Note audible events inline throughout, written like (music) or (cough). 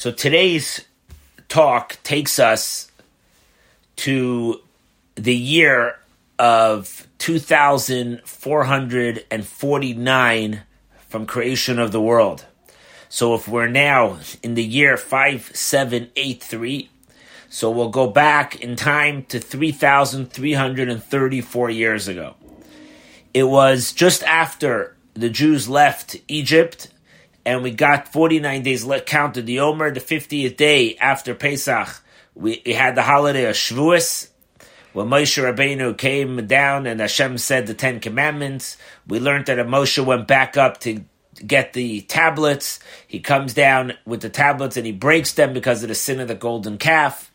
So today's talk takes us to the year of 2449 from creation of the world. So if we're now in the year 5783, so we'll go back in time to 3,334 years ago. It was just after the Jews left Egypt and we got 49 days let counted the Omer, the 50th day after Pesach. We, we had the holiday of Shavuos, when Moshe Rabbeinu came down and Hashem said the Ten Commandments. We learned that Moshe went back up to get the tablets. He comes down with the tablets and he breaks them because of the sin of the golden calf.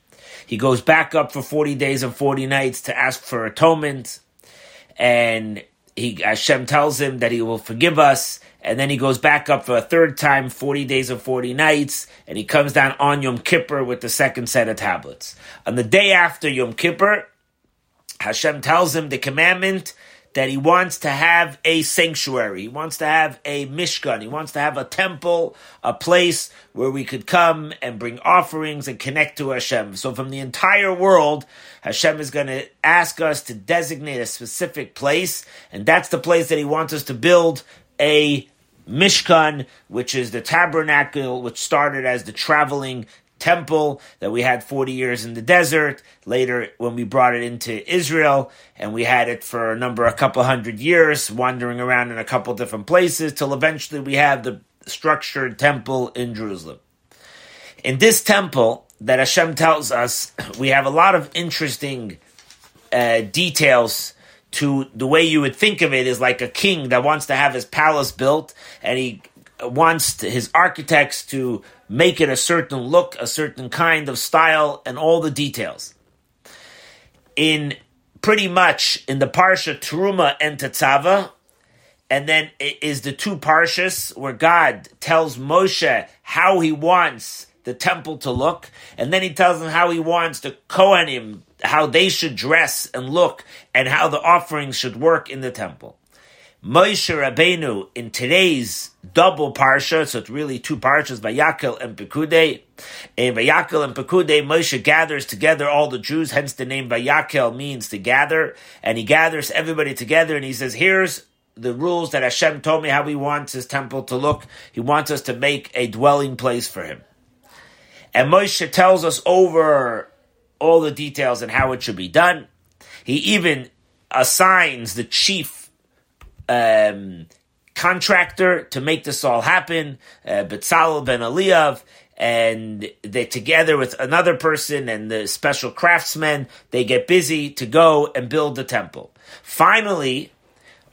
He goes back up for 40 days and 40 nights to ask for atonement. And he, Hashem tells him that he will forgive us and then he goes back up for a third time, 40 days and 40 nights, and he comes down on Yom Kippur with the second set of tablets. On the day after Yom Kippur, Hashem tells him the commandment that he wants to have a sanctuary. He wants to have a mishkan. He wants to have a temple, a place where we could come and bring offerings and connect to Hashem. So from the entire world, Hashem is going to ask us to designate a specific place, and that's the place that he wants us to build a Mishkan, which is the tabernacle, which started as the traveling temple that we had 40 years in the desert. Later, when we brought it into Israel, and we had it for a number, a couple hundred years, wandering around in a couple different places, till eventually we have the structured temple in Jerusalem. In this temple that Hashem tells us, we have a lot of interesting uh, details to the way you would think of it is like a king that wants to have his palace built and he wants to, his architects to make it a certain look, a certain kind of style, and all the details. In pretty much in the parsha Teruma and Tetzava, and then it is the two parshas where God tells Moshe how he wants the temple to look, and then he tells him how he wants the Kohanim how they should dress and look and how the offerings should work in the temple. Moshe Rabbeinu in today's double parsha, so it's really two parshas, Vayakel and Pekude. In Vayakel and Pekude, Moshe gathers together all the Jews, hence the name Vayakel means to gather, and he gathers everybody together and he says, here's the rules that Hashem told me how he wants his temple to look. He wants us to make a dwelling place for him. And Moshe tells us over all the details and how it should be done. He even assigns the chief um, contractor to make this all happen, uh, Betzalel ben Eliyav, and they together with another person and the special craftsmen, they get busy to go and build the temple. Finally,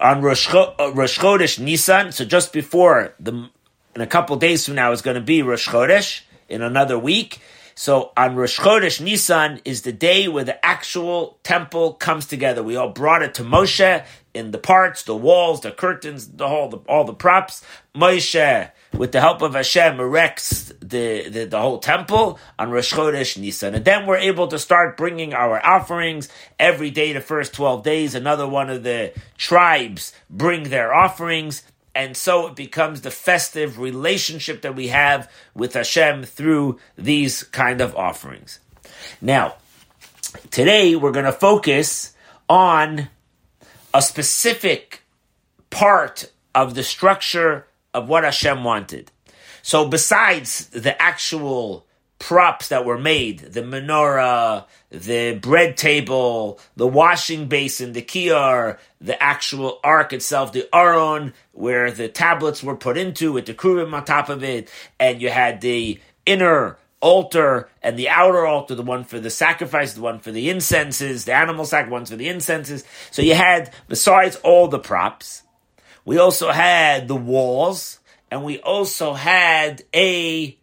on Rosh, uh, Rosh Chodesh Nisan, so just before the, in a couple days from now is going to be Rosh Chodesh, in another week, so on Rosh Chodesh Nisan is the day where the actual temple comes together. We all brought it to Moshe in the parts, the walls, the curtains, the whole, the, all the props. Moshe, with the help of Hashem, erects the, the, the whole temple on Rosh Chodesh Nisan. And then we're able to start bringing our offerings every day, the first 12 days. Another one of the tribes bring their offerings and so it becomes the festive relationship that we have with Hashem through these kind of offerings. Now, today we're going to focus on a specific part of the structure of what Hashem wanted. So besides the actual props that were made the menorah, the bread table, the washing basin, the kiyar, the actual ark itself, the aron, where the tablets were put into with the kruvim on top of it, and you had the inner altar and the outer altar, the one for the sacrifice, the one for the incenses, the animal sacrifice, ones for the incenses. So you had, besides all the props, we also had the walls, and we also had a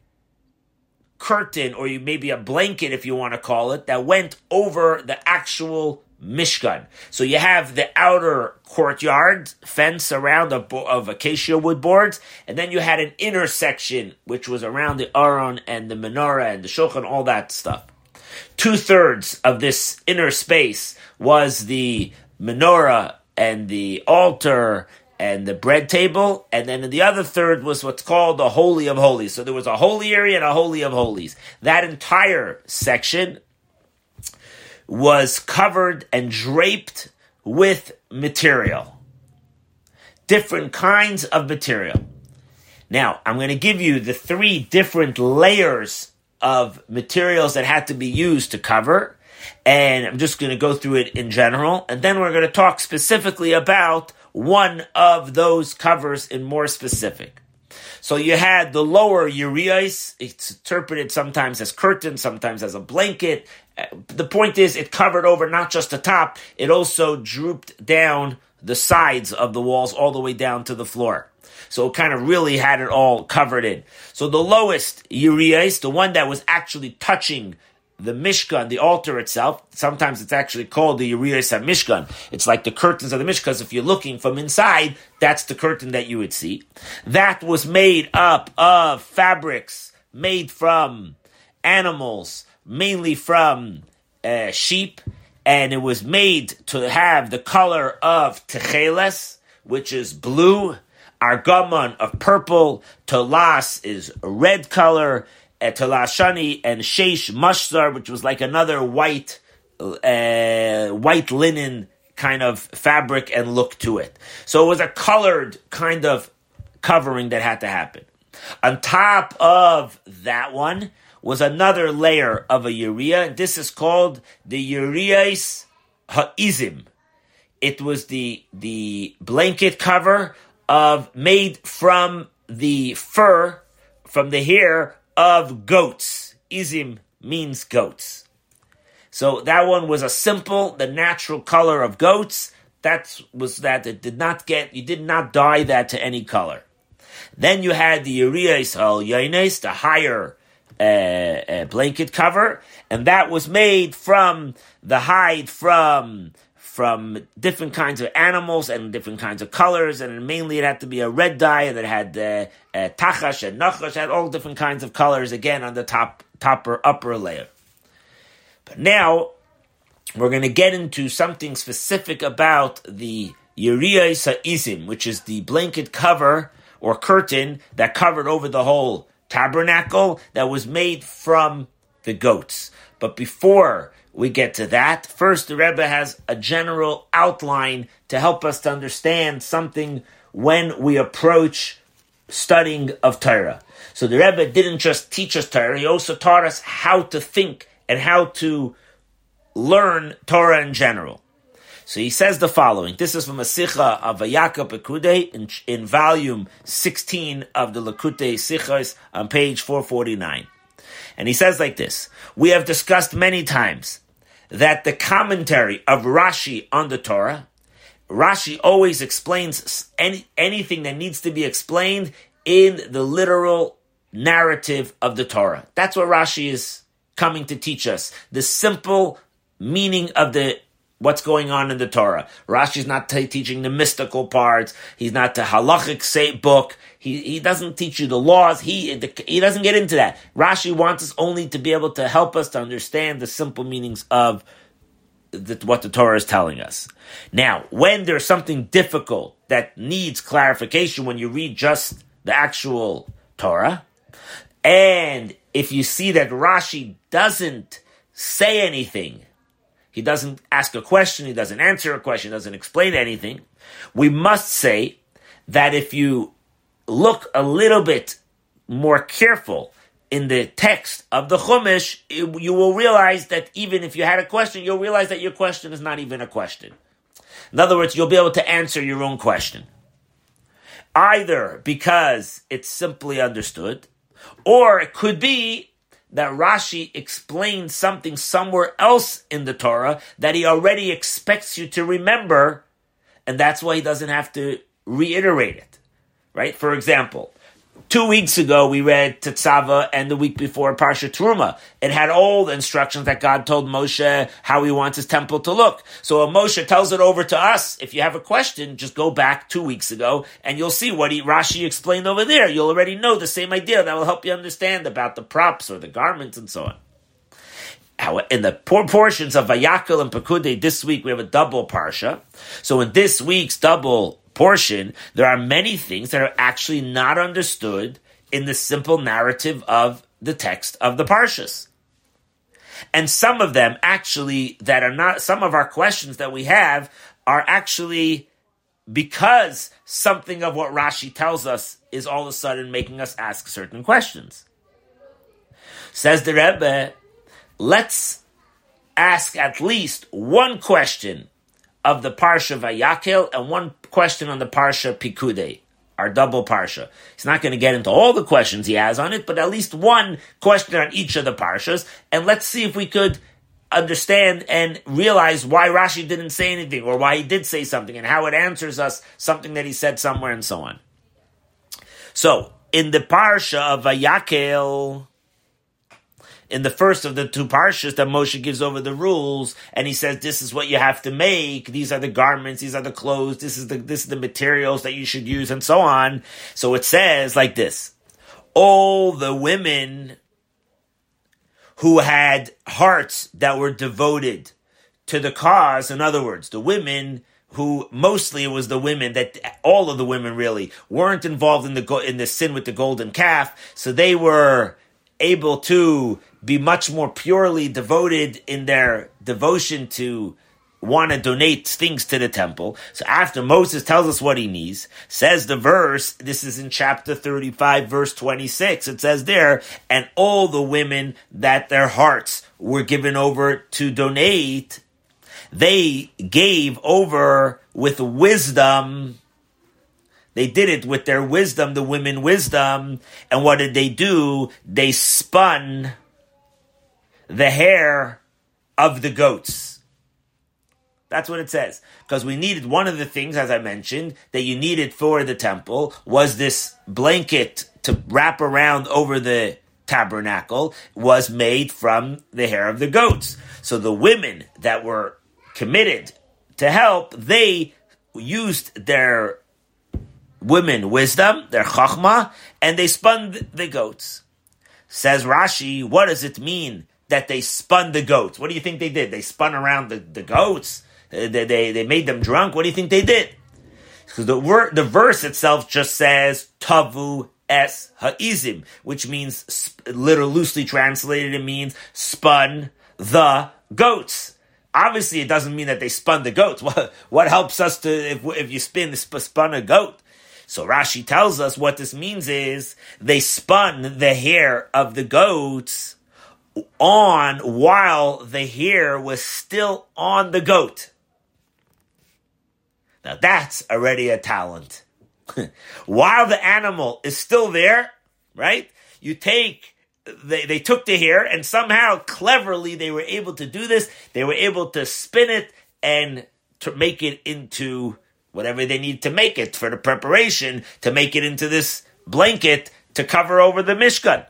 curtain or you maybe a blanket, if you want to call it, that went over the actual Mishkan. So you have the outer courtyard fence around of, of acacia wood boards, and then you had an inner section which was around the Aron and the menorah and the shulchan, all that stuff. Two thirds of this inner space was the menorah and the altar and the bread table, and then the other third was what's called the Holy of Holies. So there was a holy area and a Holy of Holies. That entire section was covered and draped with material. Different kinds of material. Now, I'm going to give you the three different layers of materials that had to be used to cover, and I'm just going to go through it in general, and then we're going to talk specifically about one of those covers in more specific. So you had the lower urias, it's interpreted sometimes as curtain, sometimes as a blanket. The point is, it covered over not just the top, it also drooped down the sides of the walls all the way down to the floor. So it kind of really had it all covered in. So the lowest urias, the one that was actually touching the Mishkan, the altar itself, sometimes it's actually called the Urias Mishkan. It's like the curtains of the Mishkan, if you're looking from inside, that's the curtain that you would see. That was made up of fabrics made from animals, mainly from uh, sheep, and it was made to have the color of Techeles, which is blue, Argamon of purple, Tolas is red color, Etalashani and Sheish Mashzar, which was like another white, uh, white linen kind of fabric and look to it. So it was a colored kind of covering that had to happen. On top of that one was another layer of a urea. This is called the urias ha'izim. It was the the blanket cover of made from the fur, from the hair of goats. Izim means goats. So that one was a simple, the natural color of goats. That was that. It did not get, you did not dye that to any color. Then you had the Urias al Yaines, the higher uh, uh, blanket cover, and that was made from the hide from from different kinds of animals and different kinds of colors, and mainly it had to be a red dye that had uh, uh, tachash and nachash, had all different kinds of colors again on the top, top or upper layer. But now we're going to get into something specific about the Yeriya Sa'izim, which is the blanket cover or curtain that covered over the whole tabernacle that was made from the goats. But before we get to that. First, the Rebbe has a general outline to help us to understand something when we approach studying of Torah. So the Rebbe didn't just teach us Torah, he also taught us how to think and how to learn Torah in general. So he says the following. This is from a Sikha of Vayaka Pekude in, in volume 16 of the Likkutei Sichos on page 449. And he says like this We have discussed many times that the commentary of Rashi on the Torah, Rashi always explains any, anything that needs to be explained in the literal narrative of the Torah. That's what Rashi is coming to teach us. The simple meaning of the what's going on in the Torah. Rashi's not t- teaching the mystical parts. He's not the halachic say book. He, he doesn't teach you the laws. He, the, he doesn't get into that. Rashi wants us only to be able to help us to understand the simple meanings of the, what the Torah is telling us. Now, when there's something difficult that needs clarification when you read just the actual Torah, and if you see that Rashi doesn't say anything he doesn't ask a question, he doesn't answer a question, doesn't explain anything. We must say that if you look a little bit more careful in the text of the Chumash, you will realize that even if you had a question, you'll realize that your question is not even a question. In other words, you'll be able to answer your own question. Either because it's simply understood, or it could be that Rashi explains something somewhere else in the Torah that he already expects you to remember, and that's why he doesn't have to reiterate it. Right? For example, Two weeks ago, we read Tetzava, and the week before, Parsha Truma. It had all the instructions that God told Moshe how he wants his temple to look. So Moshe tells it over to us. If you have a question, just go back two weeks ago, and you'll see what he, Rashi explained over there. You'll already know the same idea that will help you understand about the props or the garments and so on. In the poor portions of Vayakel and Pekude this week, we have a double parsha. So in this week's double portion, there are many things that are actually not understood in the simple narrative of the text of the Parshas. And some of them actually that are not, some of our questions that we have are actually because something of what Rashi tells us is all of a sudden making us ask certain questions. Says the Rebbe, let's ask at least one question of the Parsha Vayakel and one question on the Parsha Pekude, our double Parsha. He's not going to get into all the questions he has on it, but at least one question on each of the Parshas, and let's see if we could understand and realize why Rashi didn't say anything or why he did say something and how it answers us something that he said somewhere and so on. So, in the Parsha of Vayakel, in the first of the two parshas that Moshe gives over the rules, and he says, "This is what you have to make. These are the garments. These are the clothes. This is the this is the materials that you should use, and so on." So it says like this: All the women who had hearts that were devoted to the cause, in other words, the women who mostly it was the women that all of the women really weren't involved in the in the sin with the golden calf, so they were able to be much more purely devoted in their devotion to want to donate things to the temple. So after Moses tells us what he needs, says the verse, this is in chapter 35, verse 26, it says there, and all the women that their hearts were given over to donate, they gave over with wisdom they did it with their wisdom, the women wisdom. And what did they do? They spun the hair of the goats. That's what it says. Because we needed one of the things, as I mentioned, that you needed for the temple was this blanket to wrap around over the tabernacle was made from the hair of the goats. So the women that were committed to help, they used their women wisdom, their chachma, and they spun the goats. Says Rashi, what does it mean that they spun the goats? What do you think they did? They spun around the, the goats? Uh, they, they, they made them drunk? What do you think they did? Because the word, the verse itself just says tavu es ha'izim, which means, literally loosely translated, it means spun the goats. Obviously, it doesn't mean that they spun the goats. (laughs) What, what helps us to, if, if you spin, spun a goat? So Rashi tells us what this means is they spun the hair of the goats on while the hair was still on the goat. Now that's already a talent. (laughs) while the animal is still there, right? You take they, they took the hair and somehow cleverly they were able to do this. They were able to spin it and to make it into whatever they need to make it for the preparation to make it into this blanket to cover over the Mishkan.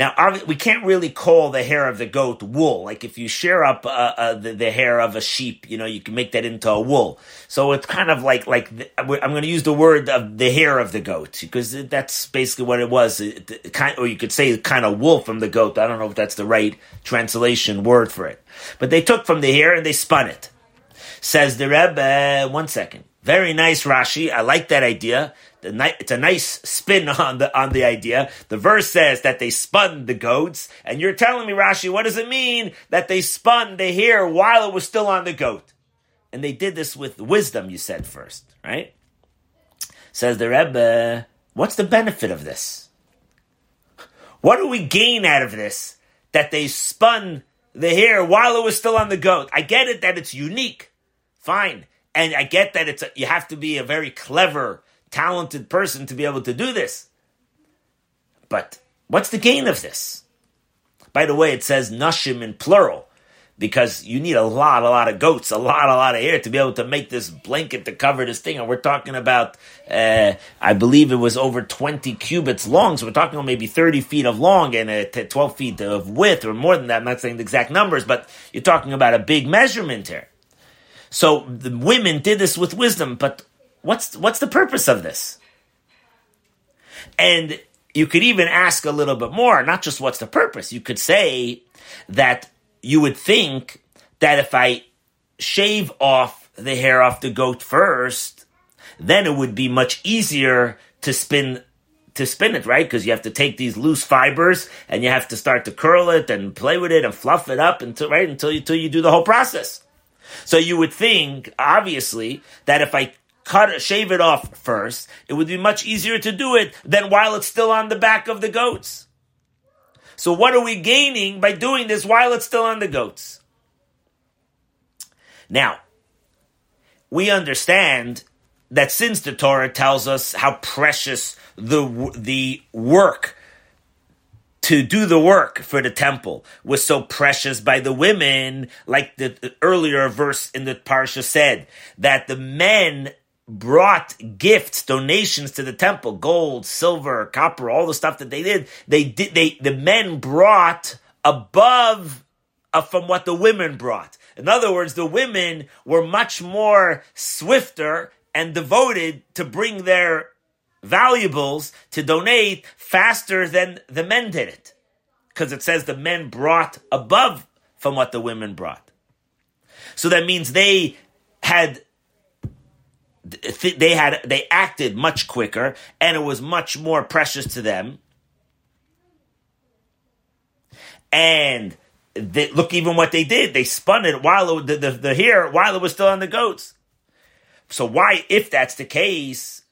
Now, we can't really call the hair of the goat wool. Like if you shear up uh, uh, the, the, hair of a sheep, you know, you can make that into a wool. So it's kind of like like the, I'm going to use the word of the hair of the goat because that's basically what it was. It, it kind, or you could say kind of wool from the goat. I don't know if that's the right translation word for it, but they took from the hair and they spun it. Says the Rebbe. One second. Very nice, Rashi. I like that idea. It's a nice spin (laughs) on the on the idea. The verse says that they spun the goats, and you're telling me, Rashi, what does it mean that they spun the hair while it was still on the goat? And they did this with wisdom. You said first, right? Says the Rebbe, what's the benefit of this? What do we gain out of this? That they spun the hair while it was still on the goat. I get it that it's unique, fine, and I get that it's a, you have to be a very clever talented person to be able to do this. But what's the gain of this? By the way, it says nashim in plural because you need a lot, a lot of goats, a lot, a lot of hair to be able to make this blanket to cover this thing. And we're talking about, uh, I believe it was over 20 cubits long. So we're talking about maybe 30 feet of long and uh, 12 feet of width or more than that. I'm not saying the exact numbers, but you're talking about a big measurement here. So the women did this with wisdom, but What's what's the purpose of this? And you could even ask a little bit more, not just what's the purpose. You could say that you would think that if I shave off the hair off the goat first, then it would be much easier to spin to spin it, right? Because you have to take these loose fibers and you have to start to curl it and play with it and fluff it up until right until you, until you do the whole process. So you would think, obviously, that if I cut shave it off first, it would be much easier to do it than while it's still on the back of the goats. So what are we gaining by doing this while it's still on the goats? Now, we understand that since the Torah tells us how precious the the work to do the work for the temple was so precious by the women, like the, the earlier verse in the parsha said, that the men brought gifts, donations to the temple, gold, silver, copper, all the stuff that they did. They did. They the men brought above uh, from what the women brought. In other words, the women were much more swifter and devoted to bring their valuables to donate faster than the men did it. Because it says the men brought above from what the women brought. So that means they had they had they acted much quicker and it was much more precious to them. And they, look even what they did. They spun it while it, the, the, the while it was still on the goats. So why if that's the case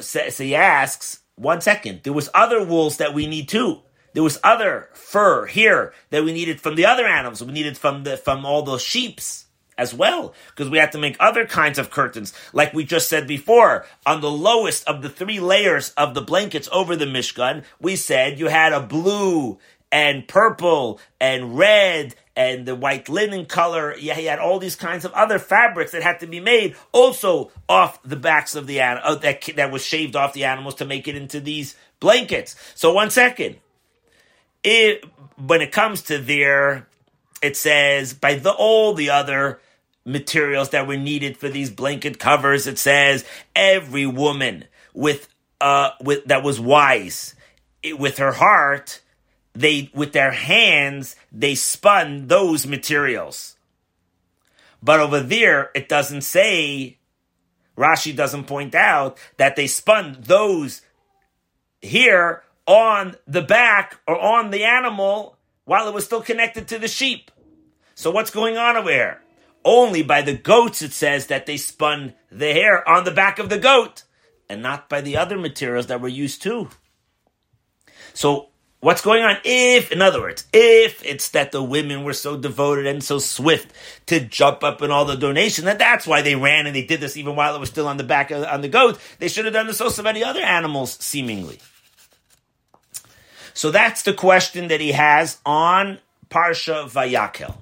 so he asks one second there was other wools that we need too. There was other fur here that we needed from the other animals. We needed from the from all those sheeps as well, because we had to make other kinds of curtains, like we just said before. On the lowest of the three layers of the blankets over the Mishkan, we said you had a blue and purple and red and the white linen color. Yeah, he had all these kinds of other fabrics that had to be made also off the backs of the animal uh, that that was shaved off the animals to make it into these blankets. So one second, it, when it comes to their it says by the all the other materials that were needed for these blanket covers. It says every woman with uh with that was wise it, with her heart they with their hands they spun those materials. But over there it doesn't say Rashi doesn't point out that they spun those here on the back or on the animal while it was still connected to the sheep. So what's going on over here? Only by the goats it says that they spun the hair on the back of the goat, and not by the other materials that were used too. So what's going on if, in other words, if it's that the women were so devoted and so swift to jump up in all the donation, that that's why they ran and they did this even while it was still on the back of on the goat. They should have done this also many other animals, seemingly. So that's the question that he has on Parsha Vayakel.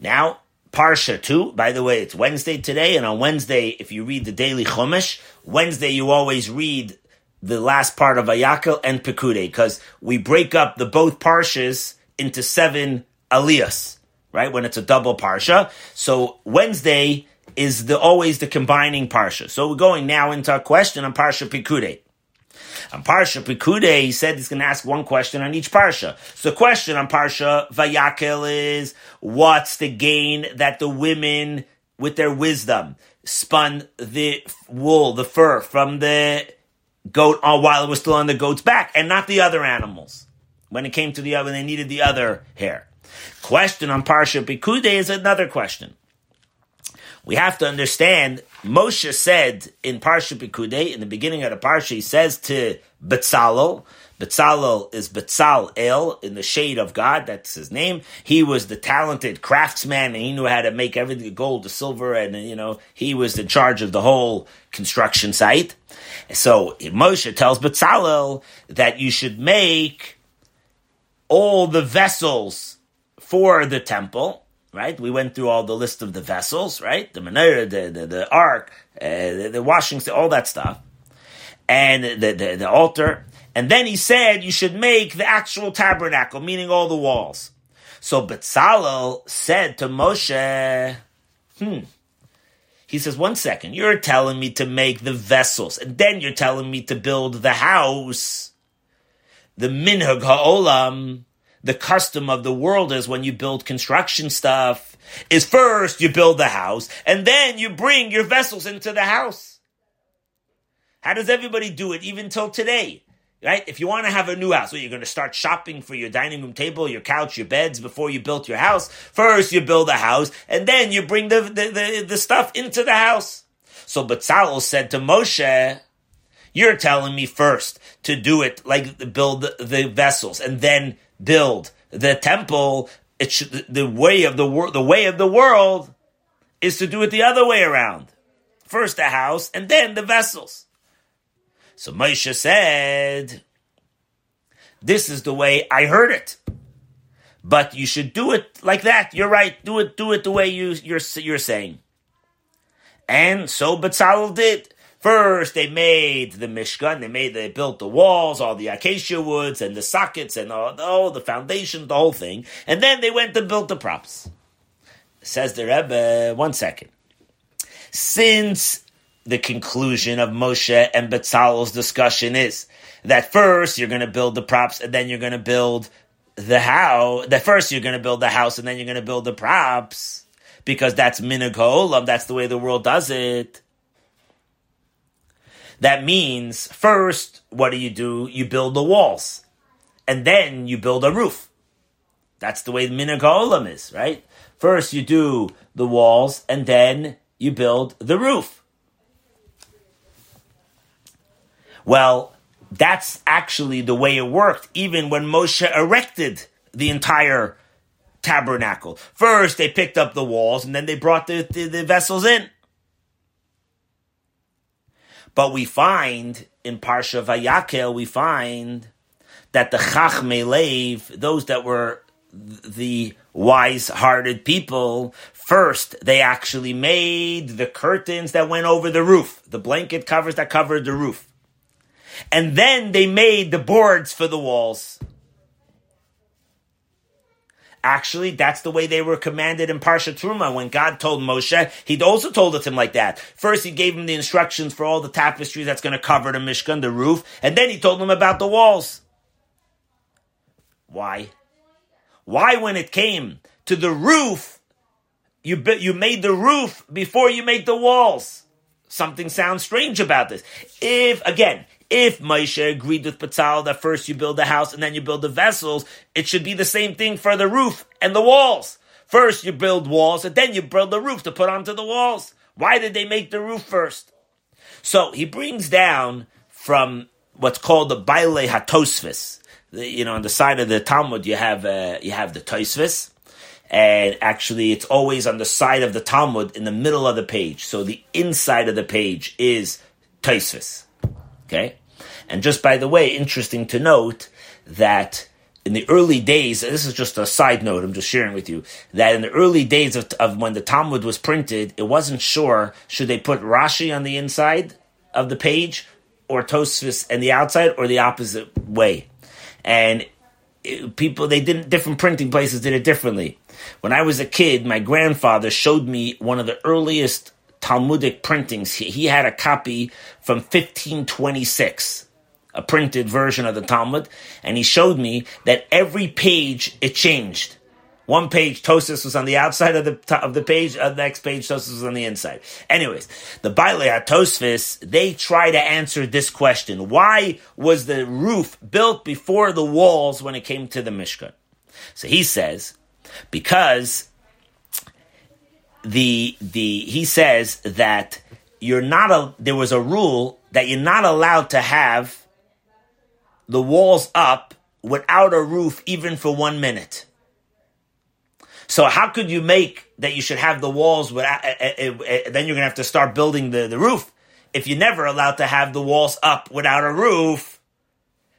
Now, Parsha 2, by the way, it's Wednesday today, and on Wednesday, if you read the daily Chumash, Wednesday you always read the last part of Vayakel and Pekude, because we break up the both Parshas into seven aliyahs, right? When it's a double Parsha. So Wednesday is the always the combining Parsha. So we're going now into a question on Parsha Pekude. On Parsha Pekude, he said he's going to ask one question on each Parsha. So the question on Parsha Vayakel is, what's the gain that the women, with their wisdom, spun the wool, the fur from the goat uh, while it was still on the goat's back, and not the other animals. When it came to the other, they needed the other hair. Question on Parsha Pekude is another question we have to understand, Moshe said in Parsha Pekude, in the beginning of the Parsha, he says to Betzalel, Betzalel is Betzal El in the shade of God. That's his name. He was the talented craftsman, and he knew how to make everything gold, the silver, and you know he was in charge of the whole construction site. So Moshe tells Betzalel that you should make all the vessels for the temple right? We went through all the list of the vessels, right? The menorah, the, the, the ark, uh, the, the washing, all that stuff. And the, the, the altar. And then he said you should make the actual tabernacle, meaning all the walls. So Betzalel said to Moshe, hmm, he says, one second, you're telling me to make the vessels, and then you're telling me to build the house. The minhag ha'olam, the custom of the world is when you build construction stuff, is first you build the house and then you bring your vessels into the house. How does everybody do it even till today? Right? If you want to have a new house, well, you're going to start shopping for your dining room table, your couch, your beds before you built your house. First, you build the house, and then you bring the, the, the, the stuff into the house. So Batzalel said to Moshe, you're telling me first to do it like build the, the vessels and then build the temple. It should, the way of the world, the way of the world is to do it the other way around. First the house and then the vessels. So Moshe said, This is the way I heard it. But you should do it like that. You're right. Do it, do it the way you, you're, you're saying. And so Batzalel did. First, they made the Mishkan, they made, they built the walls, all the acacia woods and the sockets and all, all the foundation, the whole thing. And then they went and built the props. Says the Rebbe, one second. Since the conclusion of Moshe and Betzalel's discussion is that first you're going to build the props and then you're going to build the how. That first you're going to build the house and then you're going to build the props because that's minhag That's the way the world does it. That means first, what do you do? You build the walls, and then you build a roof. That's the way minhag is, right? First you do the walls, and then you build the roof. Well, that's actually the way it worked, even when Moshe erected the entire tabernacle. First, they picked up the walls, and then they brought the, the, the vessels in. But we find in Parsha Vayakel, we find that the Chachmei Lev, those that were the wise-hearted people, first they actually made the curtains that went over the roof, the blanket covers that covered the roof and then they made the boards for the walls. Actually, that's the way they were commanded in Parsha Truma. When God told Moshe, He'd also told it him like that. First, He gave him the instructions for all the tapestry that's going to cover the Mishkan, the roof, and then He told him about the walls. Why? Why, when it came to the roof, you you made the roof before you made the walls? Something sounds strange about this. If again, if Moshe agreed with Patzal that first you build the house and then you build the vessels, it should be the same thing for the roof and the walls. First you build walls and then you build the roof to put onto the walls. Why did they make the roof first? So he brings down from what's called the Baile HaTosfis. You know, on the side of the Talmud you have uh, you have the Tosfis, and actually it's always on the side of the Talmud in the middle of the page. So the inside of the page is Tosfis. Okay, and just by the way, interesting to note that in the early days, this is just a side note, I'm just sharing with you, that in the early days of, of when the Talmud was printed, it wasn't sure should they put Rashi on the inside of the page or Tosfos and the outside or the opposite way. And it, people, they didn't, different printing places did it differently. When I was a kid, my grandfather showed me one of the earliest Talmudic printings. He, he had a copy from 1526 a printed version of the Talmud, and he showed me that every page it changed. One page Tosis was on the outside of the of the page, uh, the next page Tosis was on the inside. Anyways, the Bailei Tosfis they try to answer this question: Why was the roof built before the walls when it came to the Mishkan? So he says because the the he says that you're not a there was a rule that you're not allowed to have the walls up without a roof even for one minute. So how could you make that you should have the walls without, uh, uh, uh, then you're going to have to start building the, the roof if you're never allowed to have the walls up without a roof.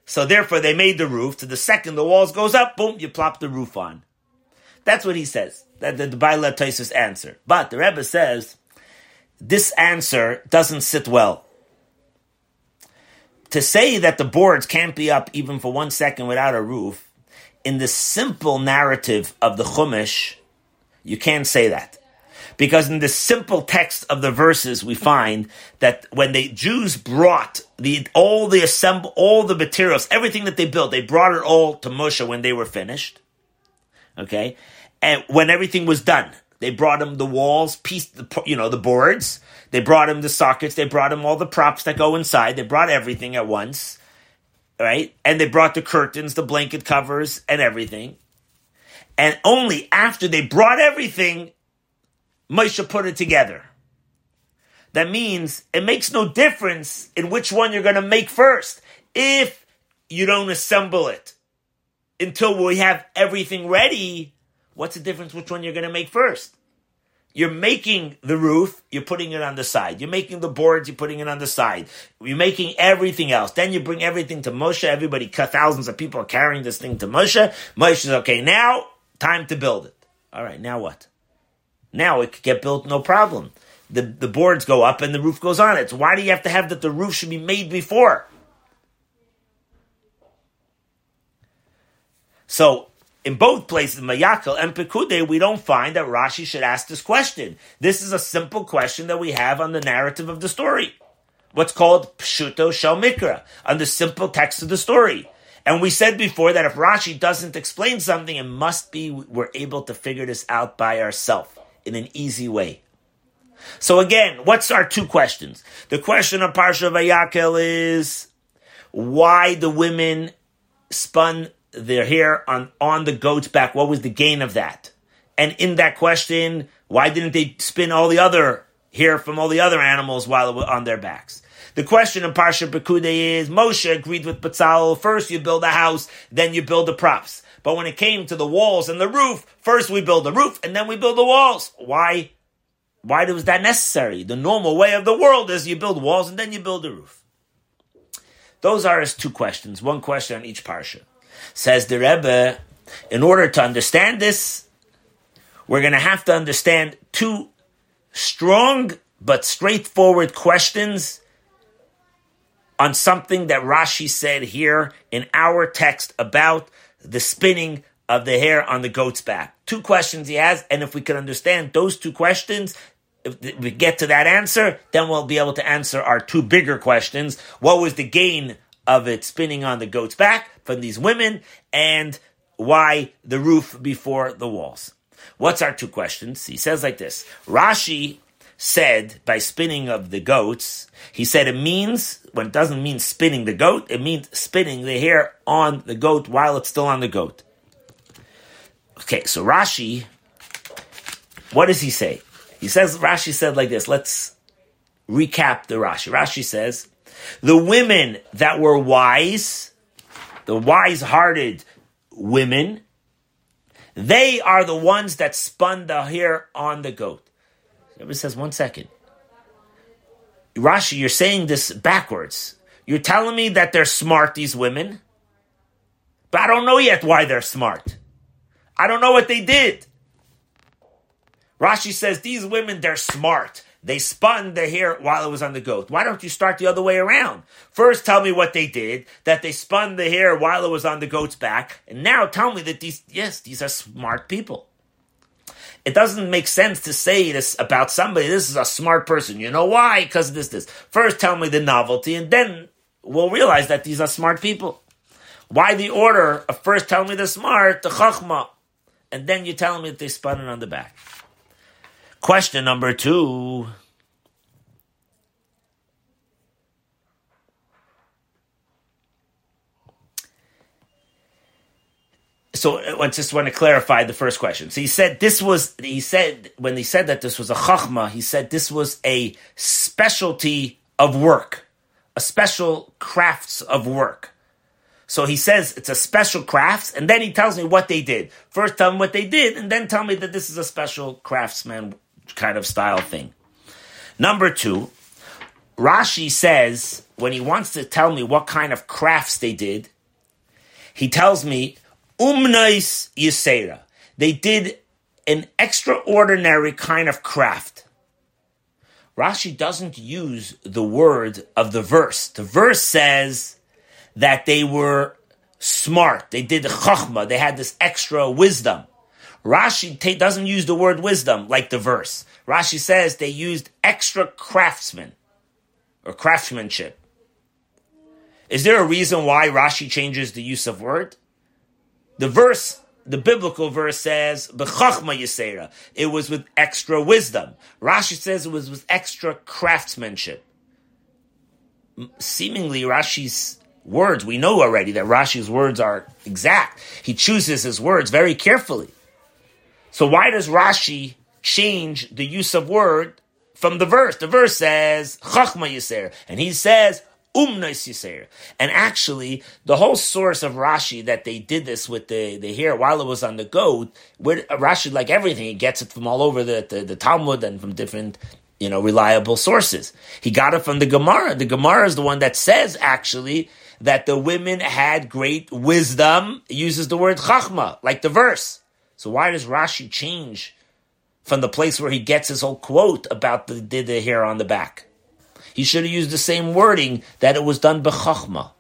So therefore they made the roof to the second the walls goes up, boom, you plop the roof on. That's what he says. That the, the Baila answer. But the Rebbe says this answer doesn't sit well to say that the boards can't be up even for one second without a roof, in the simple narrative of the Chumash, you can't say that. Because in the simple text of the verses, we find that when the Jews brought the all the assemble all the materials, everything that they built, they brought it all to Moshe when they were finished. Okay, and when everything was done, They brought him the walls, piece, the, you know, the boards. They brought him the sockets. They brought him all the props that go inside. They brought everything at once, right? And they brought the curtains, the blanket covers, and everything. And only after they brought everything, Moshe put it together. That means it makes no difference in which one you're going to make first. If you don't assemble it until we have everything ready, what's the difference which one you're going to make first? You're making the roof, you're putting it on the side. You're making the boards, you're putting it on the side. You're making everything else. Then you bring everything to Moshe. Everybody, thousands of people are carrying this thing to Moshe. Moshe says, okay, now time to build it. All right, now what? Now it could get built no problem. The, the boards go up and the roof goes on It's why do you have to have that the roof should be made before? So in both places, Vayakel and Pekude, we don't find that Rashi should ask this question. This is a simple question that we have on the narrative of the story. What's called Pshuto Shel Mikra, on the simple text of the story. And we said before that if Rashi doesn't explain something, it must be we're able to figure this out by ourselves in an easy way. So again, what's our two questions? The question of Parsha Vayakel is why the women spun their hair on, on the goat's back. What was the gain of that? And in that question, why didn't they spin all the other hair from all the other animals while it was on their backs? The question in Parsha Pekude is Moshe agreed with Batzal. First, you build a house, then you build the props. But when it came to the walls and the roof, first we build the roof and then we build the walls. Why? Why was that necessary? The normal way of the world is you build walls and then you build the roof. Those are his two questions. One question on each parsha. Says the Rebbe, in order to understand this, we're going to have to understand two strong but straightforward questions on something that Rashi said here in our text about the spinning of the hair on the goat's back. Two questions he has, and if we can understand those two questions, if we get to that answer, then we'll be able to answer our two bigger questions. What was the gain of it spinning on the goat's back from these women, and why the roof before the walls. What's our two questions? He says like this Rashi said by spinning of the goats, he said it means, when it doesn't mean spinning the goat, it means spinning the hair on the goat while it's still on the goat. Okay, so Rashi, what does he say? He says, Rashi said like this. Let's recap the Rashi. Rashi says, the women that were wise, the wise hearted women, they are the ones that spun the hair on the goat. Everybody says, one second. Rashi, you're saying this backwards. You're telling me that they're smart, these women, but I don't know yet why they're smart. I don't know what they did. Rashi says these women, they're smart. They spun the hair while it was on the goat. Why don't you start the other way around? First, tell me what they did, that they spun the hair while it was on the goat's back, and now tell me that these, yes, these are smart people. It doesn't make sense to say this about somebody. This is a smart person. You know why? Because this, this. First, tell me the novelty, and then we'll realize that these are smart people. Why the order of first tell me the smart, the chachma, and then you tell me that they spun it on the back? Question number two. So uh, I just want to clarify the first question. So he said this was, he said, when he said that this was a chachma, he said this was a specialty of work, a special crafts of work. So he says it's a special crafts, and then he tells me what they did. First tell me what they did, and then tell me that this is a special craftsman kind of style thing. Number two, Rashi says when he wants to tell me what kind of crafts they did, he tells me umnais yisera. They did an extraordinary kind of craft. Rashi doesn't use the word of the verse. The verse says that they were smart. They did chachma. They had this extra wisdom. Rashi t- doesn't use the word wisdom like the verse. Rashi says they used extra craftsmen or craftsmanship. Is there a reason why Rashi changes the use of word? The verse the biblical verse says, B'chachma Yisera. It was with extra wisdom. Rashi says it was with extra craftsmanship. Seemingly, Rashi's words, we know already that Rashi's words are exact. He chooses his words very carefully. So why does Rashi change the use of word from the verse? The verse says, Chachma Yisera. And he says, Umnais Yisera. And actually, the whole source of Rashi that they did this with the, the hair while it was on the goat, where Rashi, like everything, he gets it from all over the, the, the Talmud and from different you know, reliable sources. He got it from the Gemara. The Gemara is the one that says actually that the women had great wisdom. Uses the word chachma, like the verse. So why does Rashi change from the place where he gets his whole quote about the the hair on the back? He should have used the same wording that it was done bechachma.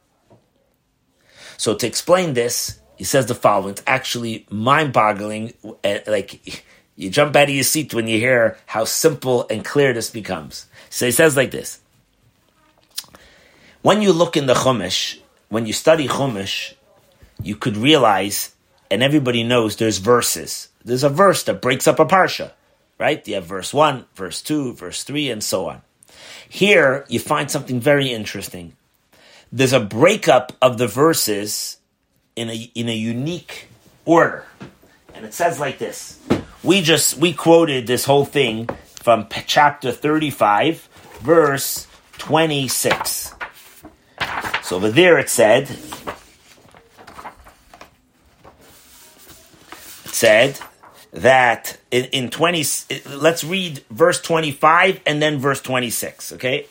So to explain this, he says the following. It's actually mind-boggling. Uh, like you jump out of your seat when you hear how simple and clear this becomes. So he says like this. When you look in the Chumash, when you study Chumash, you could realize, and everybody knows there's verses. There's a verse that breaks up a parsha, right? You have verse 1, verse 2, verse 3, and so on. Here, you find something very interesting. There's a breakup of the verses in a, in a unique order. And it says like this we just we quoted this whole thing from chapter 35 verse 26 so over there it said said that in, in 20 let's read verse 25 and then verse 26 okay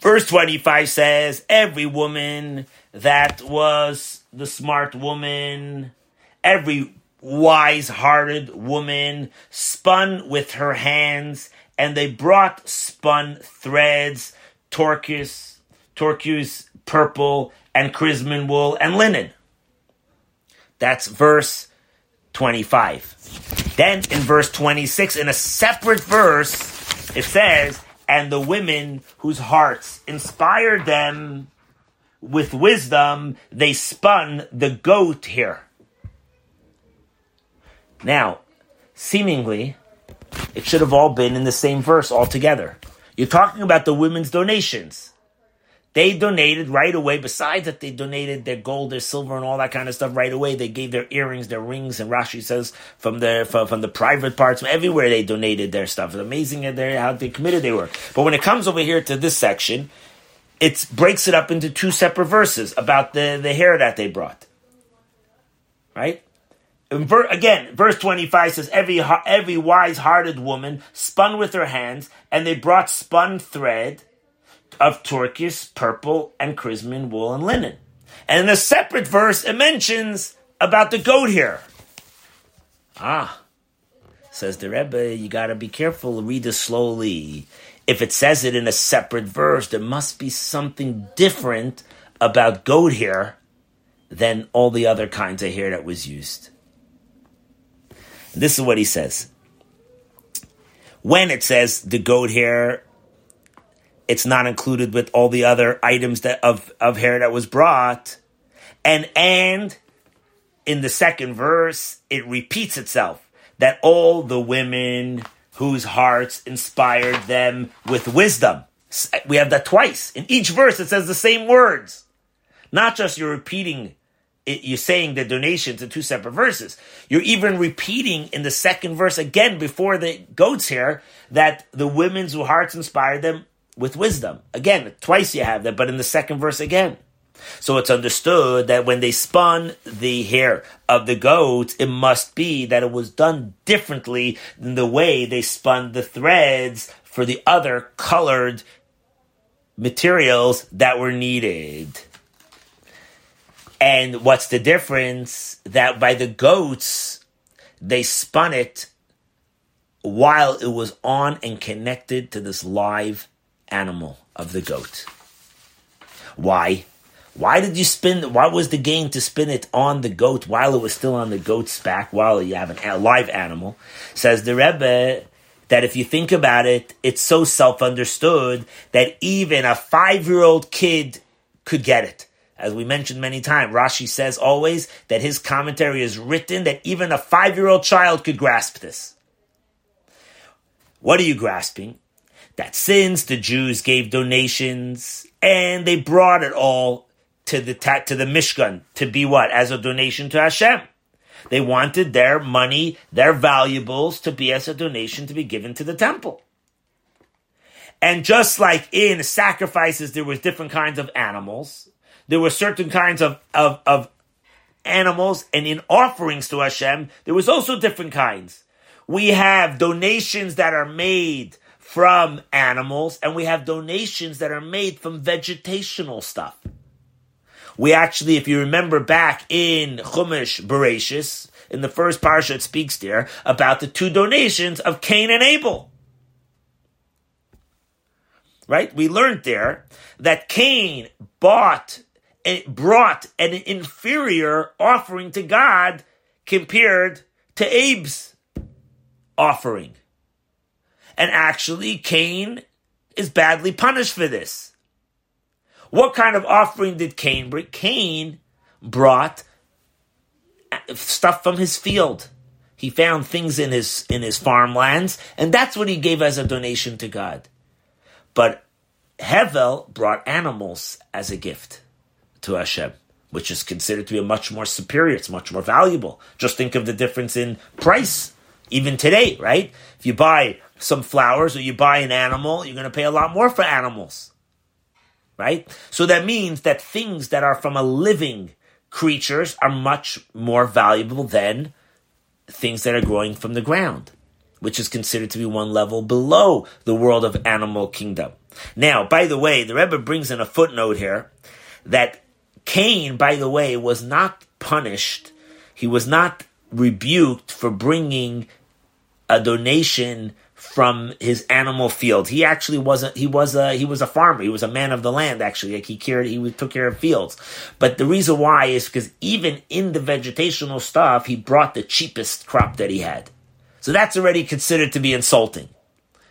verse 25 says every woman that was the smart woman every wise hearted woman spun with her hands, and they brought spun threads, turquoise, turquoise, purple, and crimson wool and linen. That's verse 25. Then in verse 26, in a separate verse, it says, and the women whose hearts inspired them with wisdom, they spun the goat here. Now, seemingly, it should have all been in the same verse altogether. You're talking about the women's donations. They donated right away, besides that they donated their gold, their silver, and all that kind of stuff right away. They gave their earrings, their rings, and Rashi says from the from, from the private parts, everywhere they donated their stuff. It's amazing how they committed they were. But when it comes over here to this section, it breaks it up into two separate verses about the, the hair that they brought. Right? Ver, again, verse 25 says, every, every wise-hearted woman spun with her hands, and they brought spun thread of turquoise, purple, and crimson wool and linen. And in a separate verse, it mentions about the goat hair. Ah, says the Rebbe, you gotta be careful, read this slowly. If it says it in a separate verse, there must be something different about goat hair than all the other kinds of hair that was used. This is what he says. When it says the goat hair, it's not included with all the other items that of, of hair that was brought. And and in the second verse, it repeats itself that all the women whose hearts inspired them with wisdom. We have that twice. In each verse, it says the same words. Not just you're repeating it, you're saying the donations in two separate verses. You're even repeating in the second verse again before the goats here that the women's whose hearts inspired them with wisdom. Again, twice you have that, but in the second verse again. So it's understood that when they spun the hair of the goats, it must be that it was done differently than the way they spun the threads for the other colored materials that were needed. And what's the difference? That by the goats, they spun it while it was on and connected to this live animal of the goat. Why? Why did you spin? Why was the gain to spin it on the goat while it was still on the goat's back? While you have a live animal, says the Rebbe that if you think about it, it's so self understood that even a five year old kid could get it. As we mentioned many times, Rashi says always that his commentary is written that even a five year old child could grasp this. What are you grasping? That since the Jews gave donations and they brought it all to the to the Mishkan to be what as a donation to Hashem, they wanted their money, their valuables to be as a donation to be given to the temple. And just like in sacrifices, there was different kinds of animals. There were certain kinds of, of, of animals, and in offerings to Hashem, there was also different kinds. We have donations that are made from animals, and we have donations that are made from vegetational stuff. We actually, if you remember back in Chumash Bereshis, in the first parsha, it speaks there about the two donations of Cain and Abel. Right? We learned there that Cain bought and brought an inferior offering to God compared to Abe's offering. And actually, Cain is badly punished for this. What kind of offering did Cain bring? Cain brought stuff from his field. He found things in his in his farmlands, and that's what he gave as a donation to God. But Hevel brought animals as a gift to Hashem, which is considered to be a much more superior, it's much more valuable. Just think of the difference in price, even today, right? If you buy some flowers or you buy an animal, you're going to pay a lot more for animals. Right? So that means that things that are from a living creatures are much more valuable than things that are growing from the ground, which is considered to be one level below the world of animal kingdom. Now, by the way, the Rebbe brings in a footnote here that Cain, by the way, was not punished. He was not rebuked for bringing a donation from his animal field. He actually wasn't. He was a he was a farmer. He was a man of the land. Actually, like he cared. He took care of fields. But the reason why is because even in the vegetational stuff, he brought the cheapest crop that he had. So that's already considered to be insulting.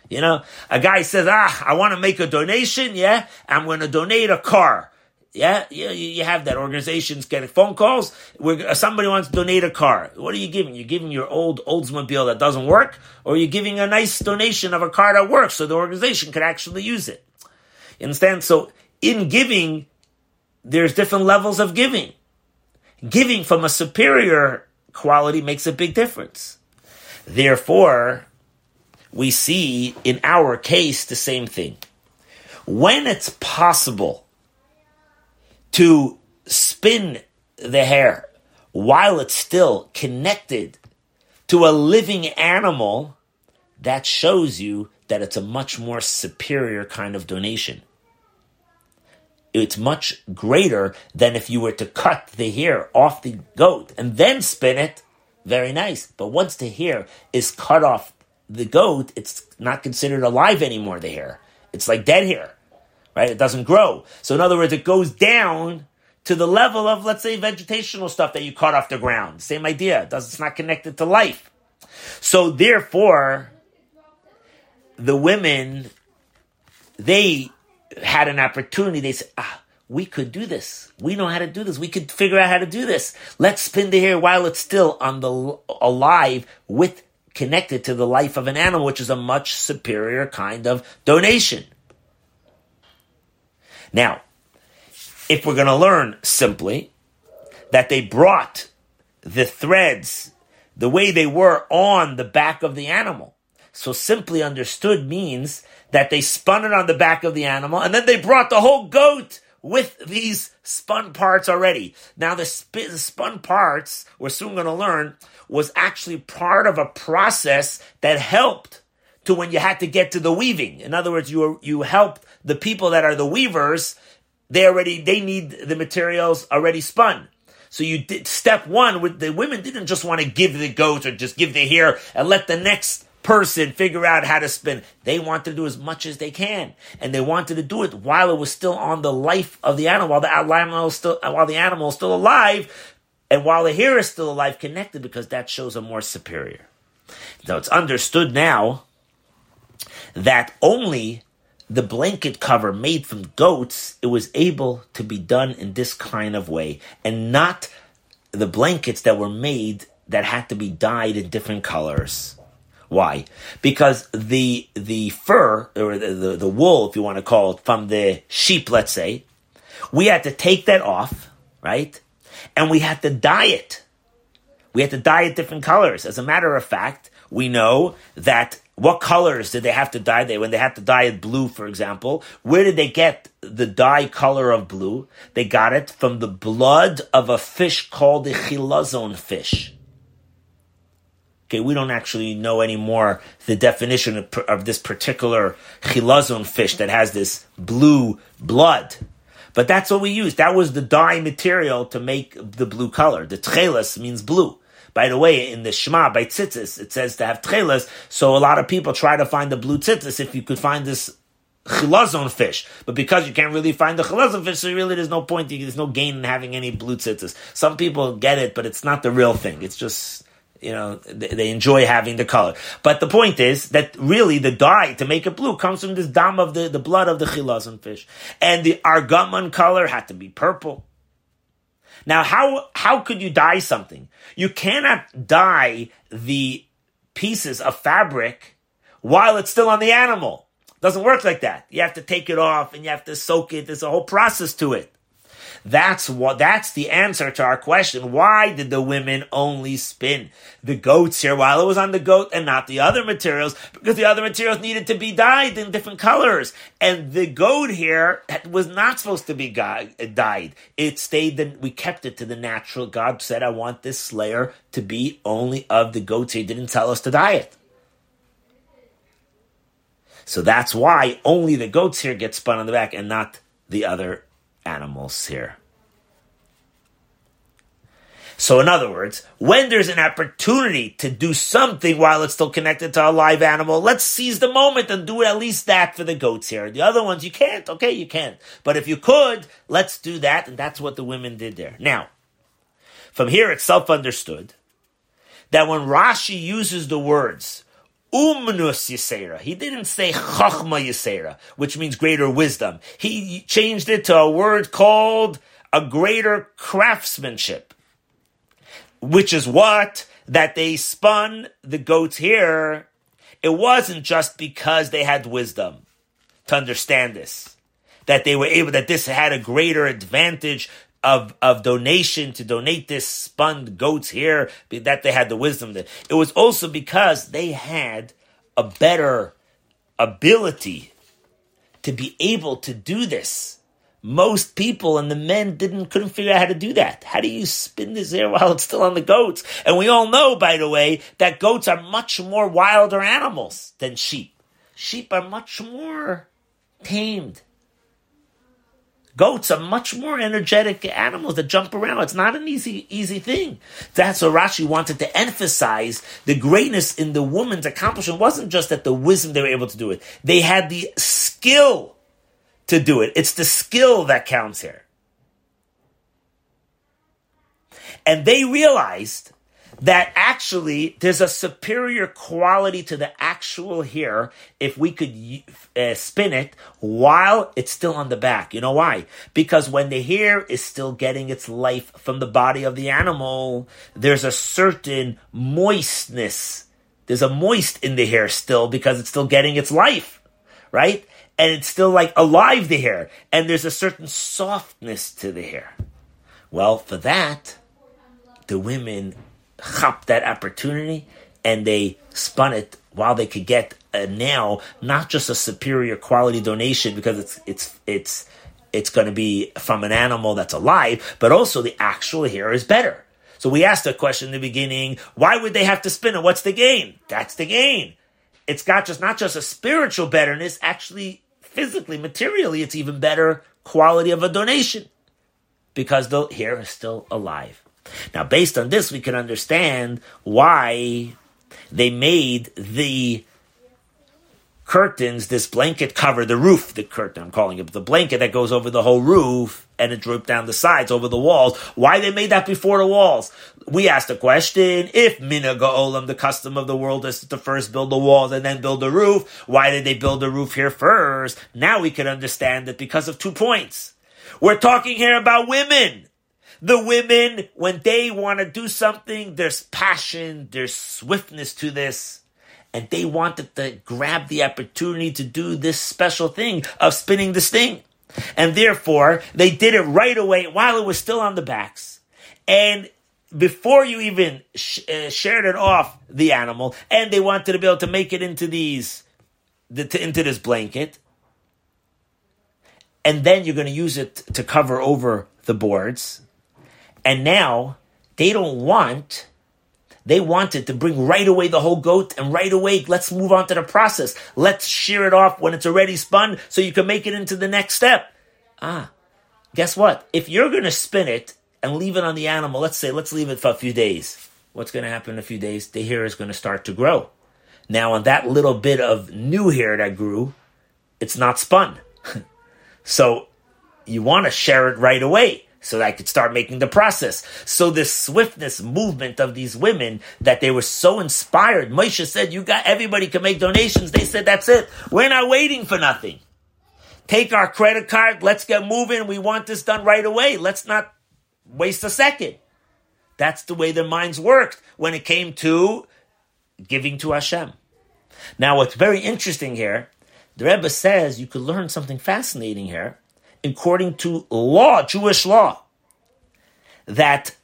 You know, a guy says, "Ah, I want to make a donation. Yeah, I'm going to donate a car." Yeah, you, you have that. Organizations get phone calls where uh, somebody wants to donate a car. What are you giving? You're giving your old Oldsmobile that doesn't work, or you're giving a nice donation of a car that works so the organization could actually use it. You understand? So in giving, there's different levels of giving. Giving from a superior quality makes a big difference. Therefore, we see in our case the same thing. When it's possible to spin the hair while it's still connected to a living animal, that shows you that it's a much more superior kind of donation. It's much greater than if you were to cut the hair off the goat and then spin it. Very nice. But once the hair is cut off the goat, it's not considered alive anymore, the hair. It's like dead hair right? It doesn't grow. So in other words, it goes down to the level of, let's say, vegetational stuff that you cut off the ground. Same idea. It does, it's not connected to life. So therefore, the women, they had an opportunity. They said, ah, we could do this. We know how to do this. We could figure out how to do this. Let's spin the hair while it's still on the alive with connected to the life of an animal, which is a much superior kind of donation. Now, if we're going to learn simply that they brought the threads the way they were on the back of the animal. So simply understood means that they spun it on the back of the animal and then they brought the whole goat with these spun parts already. Now the, sp- the spun parts, we're soon going to learn, was actually part of a process that helped to when you had to get to the weaving. In other words, you you help the people that are the weavers. They already they need the materials already spun. So you did step one with the women didn't just want to give the goats or just give the hair and let the next person figure out how to spin. They wanted to do as much as they can, and they wanted to do it while it was still on the life of the animal, while the animal still while the animal is still alive, and while the hair is still alive, connected because that shows a more superior. Now it's understood now that only the blanket cover made from goats, it was able to be done in this kind of way, and not the blankets that were made that had to be dyed in different colors. Why? Because the the fur or the, the, the wool, if you want to call it, from the sheep, let's say, we had to take that off, right? And we had to dye it. We had to dye it different colors. As a matter of fact, we know that what colors did they have to dye? They when they had to dye it blue, for example. Where did they get the dye color of blue? They got it from the blood of a fish called the chilazon fish. Okay, we don't actually know anymore the definition of, of this particular chilazon fish that has this blue blood. But that's what we used. That was the dye material to make the blue color. The tchelas means blue. By the way, in the Shema by tzitzis, it says to have tchelas. So a lot of people try to find the blue tzitzis if you could find this chilazon fish. But because you can't really find the chilazon fish, so really there's no point, there's no gain in having any blue tzitzis. Some people get it, but it's not the real thing. It's just you know, they, enjoy having the color. But the point is that really the dye to make it blue comes from this dam of the, the blood of the chilazon fish. And the argaman color had to be purple. Now, how, how could you dye something? You cannot dye the pieces of fabric while it's still on the animal. It doesn't work like that. You have to take it off and you have to soak it. There's a whole process to it. That's what, that's the answer to our question. Why did the women only spin the goats here while it was on the goat and not the other materials? Because the other materials needed to be dyed in different colors. And the goat here was not supposed to be dyed. It stayed, the, we kept it to the natural. God said, I want this slayer to be only of the goats. He didn't tell us to dye it. So that's why only the goats here get spun on the back and not the other animals here. So, in other words, when there's an opportunity to do something while it's still connected to a live animal, let's seize the moment and do at least that for the goats here. The other ones you can't. Okay, you can't. But if you could, let's do that. And that's what the women did there. Now, from here it's self understood that when Rashi uses the words Umnus Yisera. He didn't say Chachma Yisera, which means greater wisdom. He changed it to a word called a greater craftsmanship, which is what? That they spun the goats here. It wasn't just because they had wisdom to understand this, that they were able, that this had a greater advantage of, of donation to donate this spun goats here, that they had the wisdom. That it was also because they had a better ability to be able to do this. Most people and the men didn't couldn't figure out how to do that. How do you spin this hair (laughs) while it's still on the goats? And we all know, by the way, that goats are much more wilder animals than sheep. Sheep are much more tamed. Goats are much more energetic animals that jump around. It's not an easy, easy thing. That's what Rashi wanted to emphasize. The greatness in the woman's accomplishment wasn't just that the wisdom they were able to do it. They had the skill to do it. It's the skill that counts here. And they realized that actually there's a superior quality to the actual hair if we could uh, spin it while it's still on the back. You know why? Because when the hair is still getting its life from the body of the animal, there's a certain moistness. There's a moist in the hair still because it's still getting its life, right? And it's still like alive, the hair. And there's a certain softness to the hair. Well, for that, the women chop that opportunity and they spun it while they could get a, now not just a superior quality donation because it's it's it's it's going to be from an animal that's alive, but also the actual hair is better. So we asked a question in the beginning: Why would they have to spin it? What's the gain? That's the gain. It's got just not just a spiritual betterness, actually physically, materially, it's even better quality of a donation because the hair is still alive. Now, based on this, we can understand why they made the curtains, this blanket cover the roof, the curtain, I'm calling it, the blanket that goes over the whole roof and it drooped down the sides over the walls. Why they made that before the walls? We asked the question, if minaga olam, the custom of the world is to first build the walls and then build the roof, why did they build the roof here first? Now we can understand it because of two points. We're talking here about women. The women, when they want to do something, there's passion, there's swiftness to this and they wanted to grab the opportunity to do this special thing of spinning the sting. And therefore, they did it right away while it was still on the backs. And before you even sh- uh, shared it off the animal, and they wanted to be able to make it into these, the, to, into this blanket, and then you're going to use it to cover over the boards. And now they don't want they wanted to bring right away the whole goat and right away, let's move on to the process. Let's shear it off when it's already spun so you can make it into the next step. Ah, guess what? If you're going to spin it and leave it on the animal, let's say, let's leave it for a few days. What's going to happen in a few days? The hair is going to start to grow. Now, on that little bit of new hair that grew, it's not spun. (laughs) so you want to share it right away so that I could start making the process. So this swiftness movement of these women that they were so inspired. Moshe said, you got, everybody can make donations. They said, that's it. We're not waiting for nothing. Take our credit card. Let's get moving. We want this done right away. Let's not waste a second. That's the way their minds worked when it came to giving to Hashem. Now, what's very interesting here, the Rebbe says you could learn something fascinating here according to law, Jewish law, that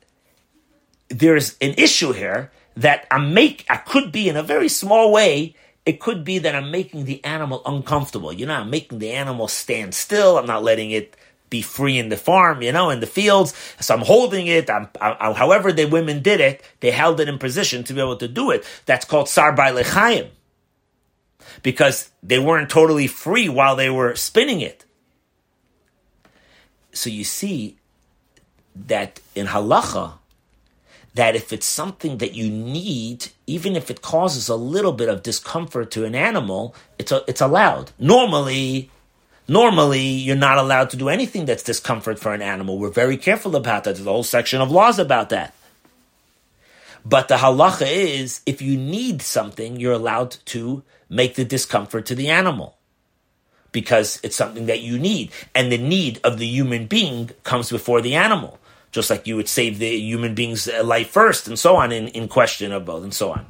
there's an issue here that I make, I could be in a very small way, it could be that I'm making the animal uncomfortable. You know, I'm making the animal stand still. I'm not letting it be free in the farm, you know, in the fields. So I'm holding it. I'm, I, however the women did it, they held it in position to be able to do it. That's called sar sarbai lechayim. Because they weren't totally free while they were spinning it. So you see that in halacha, that if it's something that you need, even if it causes a little bit of discomfort to an animal, it's a, it's allowed. Normally, normally you're not allowed to do anything that's discomfort for an animal. We're very careful about that. There's a whole section of laws about that. But the halacha is, if you need something, you're allowed to make the discomfort to the animal because it's something that you need. And the need of the human being comes before the animal. Just like you would save the human being's uh, life first and so on in, in question of both and so on.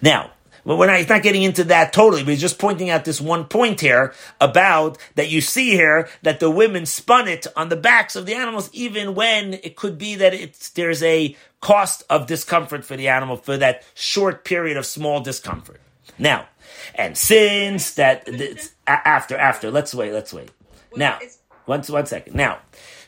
Now, well, we're not, not getting into that totally, but just pointing out this one point here about that you see here that the women spun it on the backs of the animals, even when it could be that it's, there's a cost of discomfort for the animal for that short period of small discomfort. Now, and since that after after let's wait let's wait. Now one one second. Now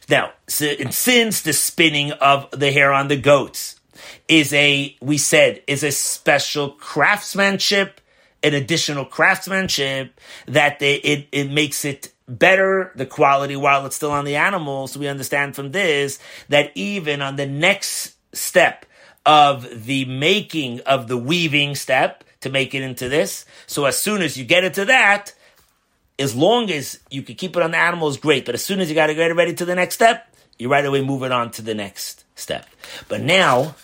now since the spinning of the hair on the goats is a we said is a special craftsmanship an additional craftsmanship that they, it it makes it better the quality while it's still on the animal so we understand from this that even on the next step of the making of the weaving step to make it into this. So as soon as you get into that, as long as you can keep it on the animal is great. But as soon as you got to get it ready to the next step, you right away move it on to the next step. But now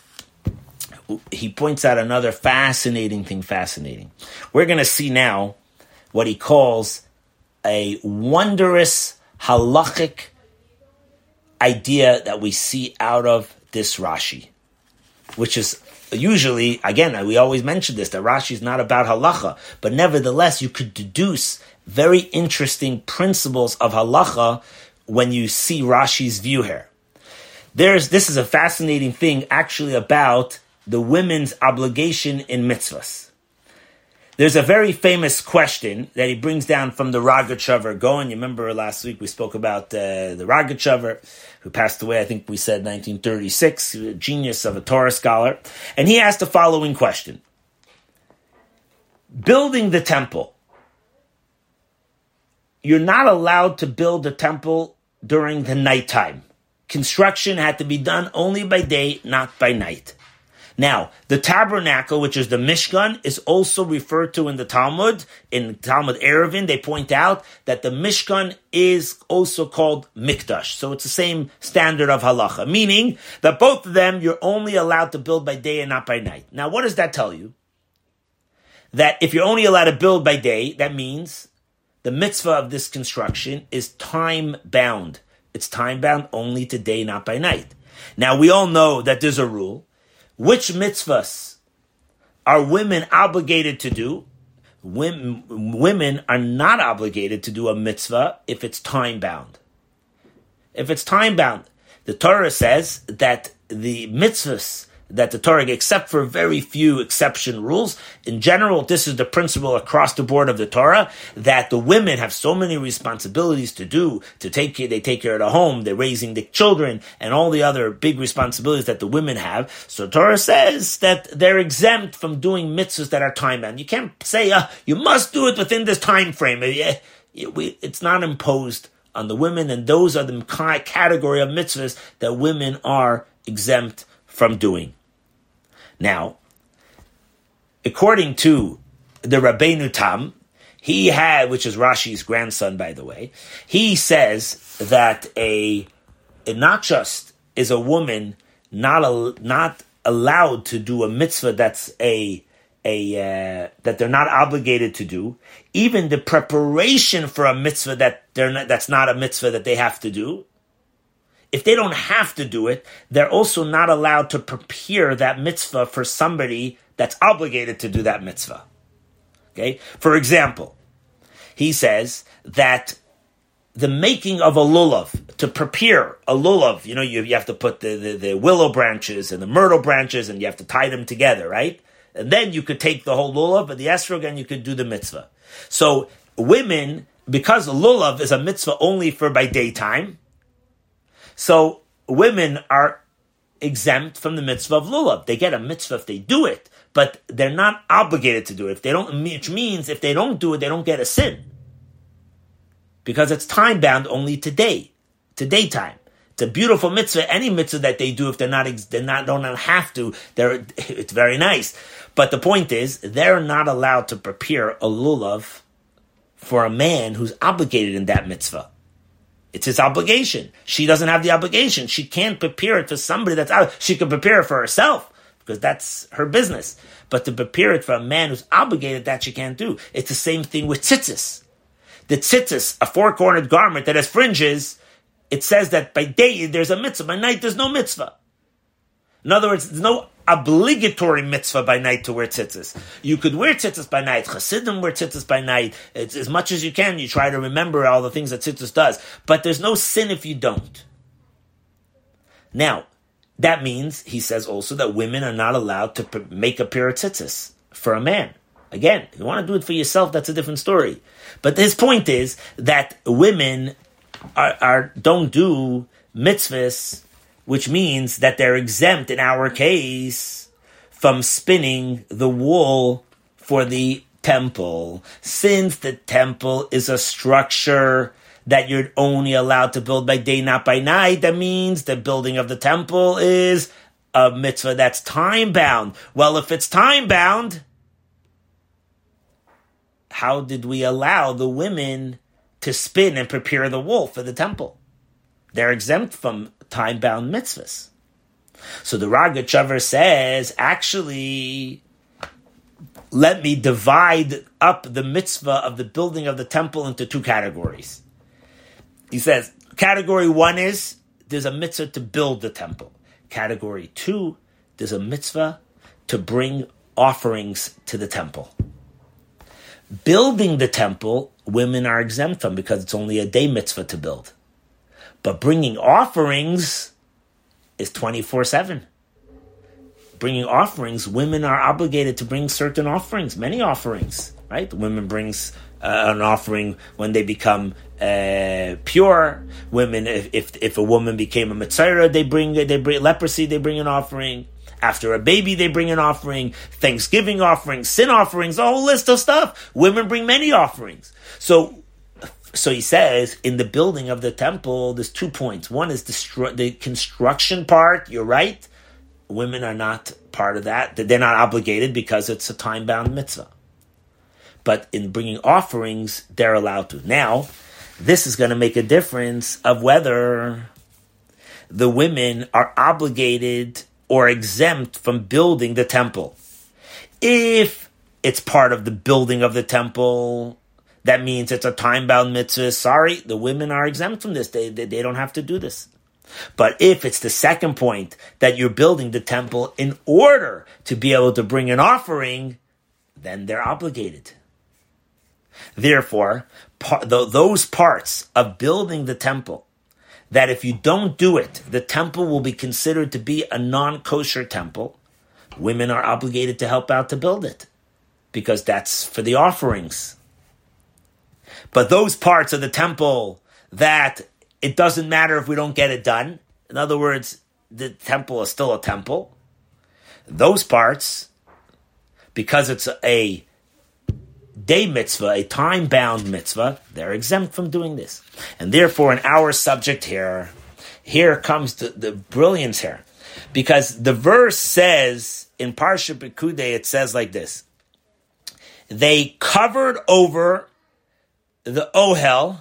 he points out another fascinating thing. Fascinating. We're going to see now what he calls a wondrous halachic idea that we see out of this Rashi, which is usually, again, we always mention this, that Rashi is not about halacha, but nevertheless, you could deduce very interesting principles of halacha when you see Rashi's view here. There's, this is a fascinating thing actually about the women's obligation in mitzvahs. There's a very famous question that he brings down from the Rogatchover Gaon. You remember last week we spoke about uh, the Rogatchover, who passed away, I think we said 1936, a genius of a Torah scholar. And he asked the following question Building the temple. You're not allowed to build the temple during the nighttime. Construction had to be done only by day, not by night. Now, the tabernacle, which is the Mishkan, is also referred to in the Talmud. In Talmud Eruvin, they point out that the Mishkan is also called Mikdash. So it's the same standard of halacha, meaning that both of them you're only allowed to build by day and not by night. Now, what does that tell you? That if you're only allowed to build by day, that means the mitzvah of this construction is time bound. It's time bound only to day, not by night. Now, we all know that there's a rule which mitzvahs are women obligated to do? Women, women are not obligated to do a mitzvah if it's time bound. If it's time bound, the Torah says that the mitzvahs that the Torah, except for very few exception rules, in general, this is the principle across the board of the Torah that the women have so many responsibilities to do to take care. They take care of the home, they're raising the children, and all the other big responsibilities that the women have. So Torah says that they're exempt from doing mitzvahs that are time bound. You can't say uh, you must do it within this time frame. It's not imposed on the women, and those are the category of mitzvahs that women are exempt from doing. Now, according to the Rabbeinu Tam, he had, which is Rashi's grandson, by the way, he says that a, not just is a woman not a, not allowed to do a mitzvah that's a a uh, that they're not obligated to do, even the preparation for a mitzvah that they're not, that's not a mitzvah that they have to do, if they don't have to do it, they're also not allowed to prepare that mitzvah for somebody that's obligated to do that mitzvah. Okay? For example, he says that the making of a lulav, to prepare a lulav, you know, you, you have to put the, the, the willow branches and the myrtle branches and you have to tie them together, right? And then you could take the whole lulav and the esrog and you could do the mitzvah. So women, because lulav is a mitzvah only for by daytime, so women are exempt from the mitzvah of lulav. They get a mitzvah if they do it, but they're not obligated to do it. If they don't, which means if they don't do it, they don't get a sin. Because it's time bound only today, to daytime. It's a beautiful mitzvah. Any mitzvah that they do, if they're not, they're not, don't have to, they're, (laughs) it's very nice. But the point is, they're not allowed to prepare a lulav for a man who's obligated in that mitzvah. It's his obligation. She doesn't have the obligation. She can't prepare it for somebody that's out. She can prepare it for herself because that's her business. But to prepare it for a man who's obligated, that she can't do. It's the same thing with tzitzis. The tzitzis, a four-cornered garment that has fringes, it says that by day there's a mitzvah, by night there's no mitzvah. In other words, there's no obligatory mitzvah by night to wear tzitzis. You could wear tzitzis by night. Chassidim wear tzitzis by night. It's as much as you can. You try to remember all the things that tzitzis does. But there's no sin if you don't. Now, that means, he says also, that women are not allowed to make a pair of tzitzis for a man. Again, if you want to do it for yourself, that's a different story. But his point is that women are, are don't do mitzvahs which means that they're exempt in our case from spinning the wool for the temple. Since the temple is a structure that you're only allowed to build by day, not by night, that means the building of the temple is a mitzvah that's time bound. Well, if it's time bound, how did we allow the women to spin and prepare the wool for the temple? They're exempt from time bound mitzvahs. So the Rogatchover says, actually, let me divide up the mitzvah of the building of the temple into two categories. He says, category one is there's a mitzvah to build the temple. Category two, there's a mitzvah to bring offerings to the temple. Building the temple, women are exempt from because it's only a day mitzvah to build. But bringing offerings is 24 7. Bringing offerings, women are obligated to bring certain offerings, many offerings, right? The women brings uh, an offering when they become uh, pure. Women, if, if, if a woman became a mitzvah, they bring they bring leprosy, they bring an offering. After a baby, they bring an offering. Thanksgiving offerings, sin offerings, a whole list of stuff. Women bring many offerings. So so he says in the building of the temple, there's two points. One is the, the construction part. You're right. women are not part of that. They're not obligated because it's a time bound mitzvah. But in bringing offerings, they're allowed to. Now, this is going to make a difference of whether the women are obligated or exempt from building the temple. If it's part of the building of the temple, that means it's a time bound mitzvah. Sorry, the women are exempt from this. They, they, they don't have to do this. But if it's the second point that you're building the temple in order to be able to bring an offering, then they're obligated. Therefore, par- those parts of building the temple that if you don't do it, the temple will be considered to be a non kosher temple, women are obligated to help out to build it because that's for the offerings. But those parts of the temple that it doesn't matter if we don't get it done, in other words, the temple is still a temple, those parts, because it's a day mitzvah, a time bound mitzvah, they're exempt from doing this. And therefore, in our subject here, here comes the, the brilliance here. Because the verse says in Parsha Pekude, it says like this They covered over the Ohel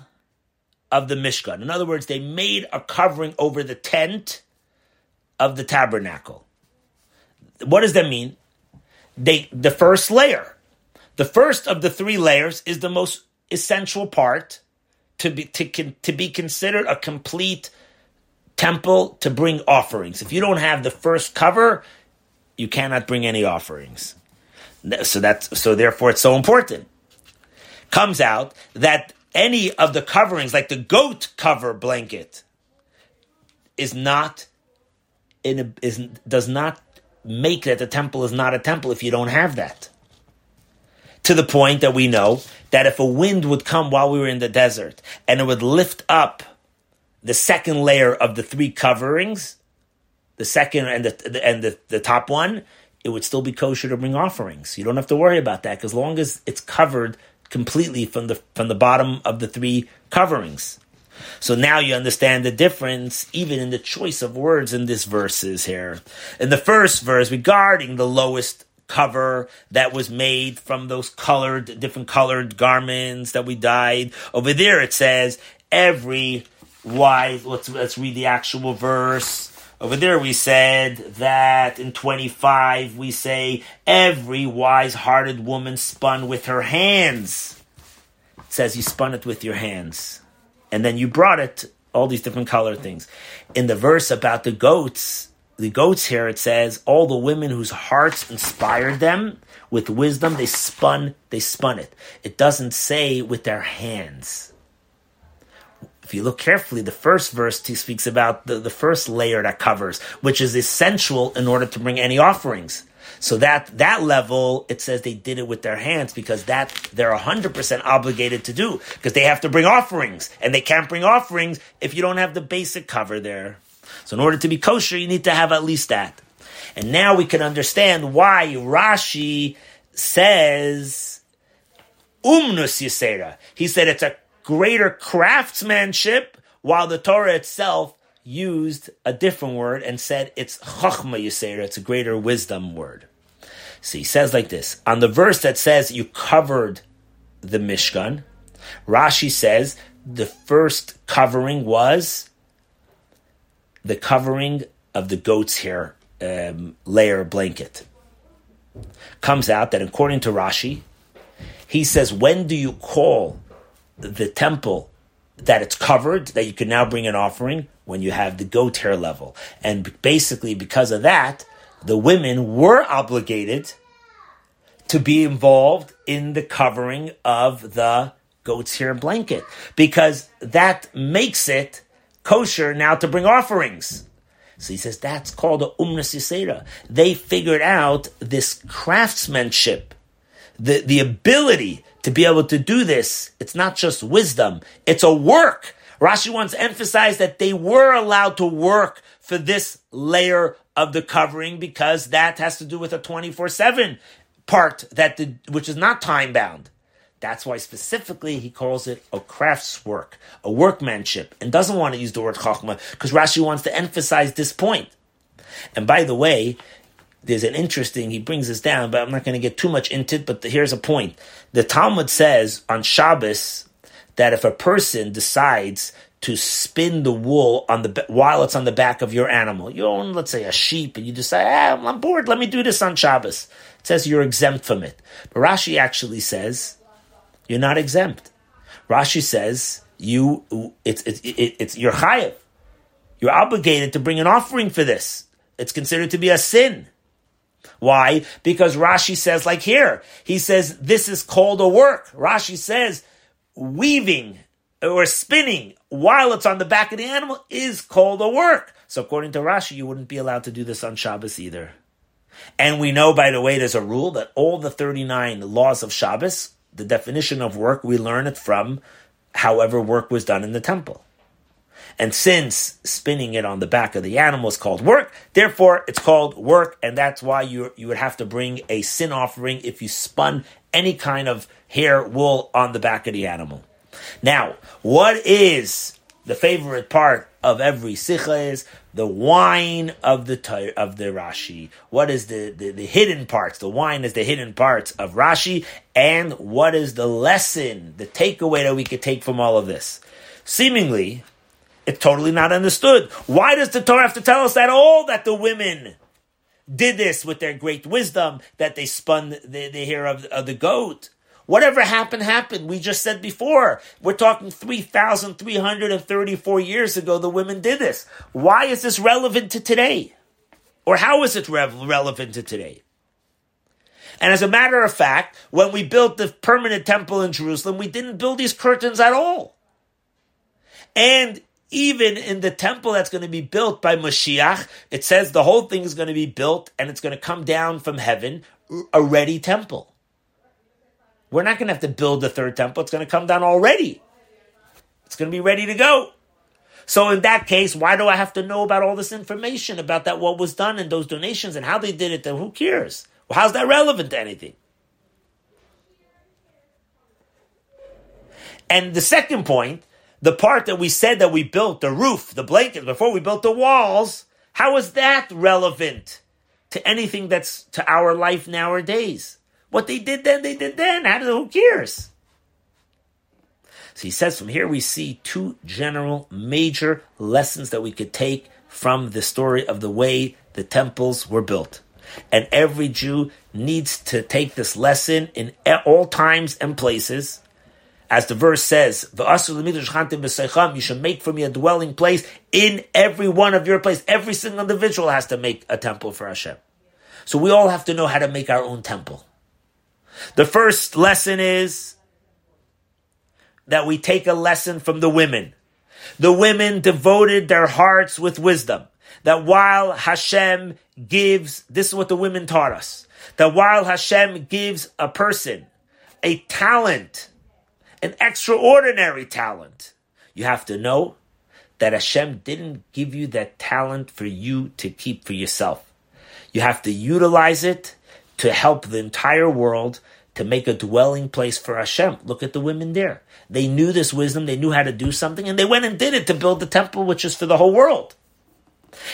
of the Mishkan. In other words, they made a covering over the tent of the tabernacle. What does that mean? They the first layer the first of the three layers is the most essential part to be to, to be considered a complete temple to bring offerings. If you don't have the first cover, you cannot bring any offerings. So that's so therefore it's so important. Comes out that any of the coverings, like the goat cover blanket, is not in a, is does not make that the temple is not a temple if you don't have that to the point that we know that if a wind would come while we were in the desert and it would lift up the second layer of the three coverings, the second and the, and the, the top one, it would still be kosher to bring offerings. You don't have to worry about that as long as it's covered completely from the from the bottom of the three coverings. So now you understand the difference even in the choice of words in this verses here. In the first verse regarding the lowest cover that was made from those colored, different colored garments that we dyed. Over there it says, every wise, let's, let's read the actual verse. Over there we said that in 25 we say, every wise-hearted woman spun with her hands. It says you spun it with your hands. And then you brought it, all these different color things. In the verse about the goats, the goats here, it says, all the women whose hearts inspired them with wisdom, they spun, they spun it. It doesn't say with their hands. If you look carefully, the first verse speaks about the, the first layer that covers, which is essential in order to bring any offerings. So that that level, it says they did it with their hands because that they're hundred percent obligated to do because they have to bring offerings and they can't bring offerings if you don't have the basic cover there. So in order to be kosher, you need to have at least that. And now we can understand why Rashi says umnus yisera. He said it's a greater craftsmanship, while the Torah itself used a different word and said it's chachma yisera. It's a greater wisdom word. So he says like this on the verse that says you covered the Mishkan. Rashi says the first covering was the covering of the goat's hair um, layer blanket. Comes out that according to Rashi, he says, when do you call the temple that it's covered, that you can now bring an offering? When you have the goat hair level. And basically, because of that, the women were obligated to be involved in the covering of the goat's hair blanket because that makes it kosher now to bring offerings. So he says that's called the umnas yisera. They figured out this craftsmanship, the, the ability to be able to do this. It's not just wisdom, it's a work. Rashi wants to emphasize that they were allowed to work for this layer of the covering because that has to do with a 24 7 part that the, which is not time bound. That's why specifically he calls it a craftswork, a workmanship, and doesn't want to use the word chachma because Rashi wants to emphasize this point And by the way, there's an interesting, he brings this down, but I'm not going to get too much into it, but here's a point. The Talmud says on Shabbos that if a person decides to spin the wool on the while it's on the back of your animal. You own, let's say, a sheep, and you decide, ah, I'm bored. Let me do this on Shabbos. It says you're exempt from it. But Rashi actually says you're not exempt. Rashi says you it's it's it, it's you're chayiv. You're obligated to bring an offering for this. It's considered to be a sin. Why? Because Rashi says, like here, he says this is called a work. Rashi says weaving or spinning while it's on the back of the animal is called a work. So according to Rashi, you wouldn't be allowed to do this on Shabbos either. And we know, by the way, there's a rule that all the 39 laws of Shabbos, the definition of work, we learn it from however work was done in the temple. And since spinning it on the back of the animal is called work, therefore it's called work, and that's why you you would have to bring a sin offering if you spun any kind of hair wool on the back of the animal. Now, what is the favorite part of every sikha is the wine of the of the Rashi. What is the, the, the hidden parts? The wine is the hidden parts of Rashi, and what is the lesson, the takeaway that we could take from all of this? Seemingly, it's totally not understood. Why does the Torah have to tell us that all that the women did this with their great wisdom, that they spun the, the hair of, of the goat? Whatever happened, happened. We just said before, we're talking 3,334 years ago, the women did this. Why is this relevant to today? Or how is it re- relevant to today? And as a matter of fact, when we built the permanent temple in Jerusalem, we didn't build these curtains at all. And even in the temple that's going to be built by Mashiach, it says the whole thing is going to be built and it's going to come down from heaven, a ready temple. We're not going to have to build the third temple. It's going to come down already. It's going to be ready to go. So in that case, why do I have to know about all this information about that, what was done and those donations and how they did it? Then who cares? Well, how's that relevant to anything? And the second point, the part that we said that we built, the roof, the blankets, before we built the walls, how is that relevant to anything that's to our life nowadays? What they did then, they did then. How, who cares? So he says from here we see two general major lessons that we could take from the story of the way the temples were built. And every Jew needs to take this lesson in all times and places. As the verse says, you should make for me a dwelling place in every one of your place. Every single individual has to make a temple for Hashem. So we all have to know how to make our own temple. The first lesson is that we take a lesson from the women. The women devoted their hearts with wisdom. That while Hashem gives, this is what the women taught us, that while Hashem gives a person a talent, an extraordinary talent, you have to know that Hashem didn't give you that talent for you to keep for yourself. You have to utilize it to help the entire world to make a dwelling place for Hashem. Look at the women there. They knew this wisdom, they knew how to do something, and they went and did it to build the temple, which is for the whole world.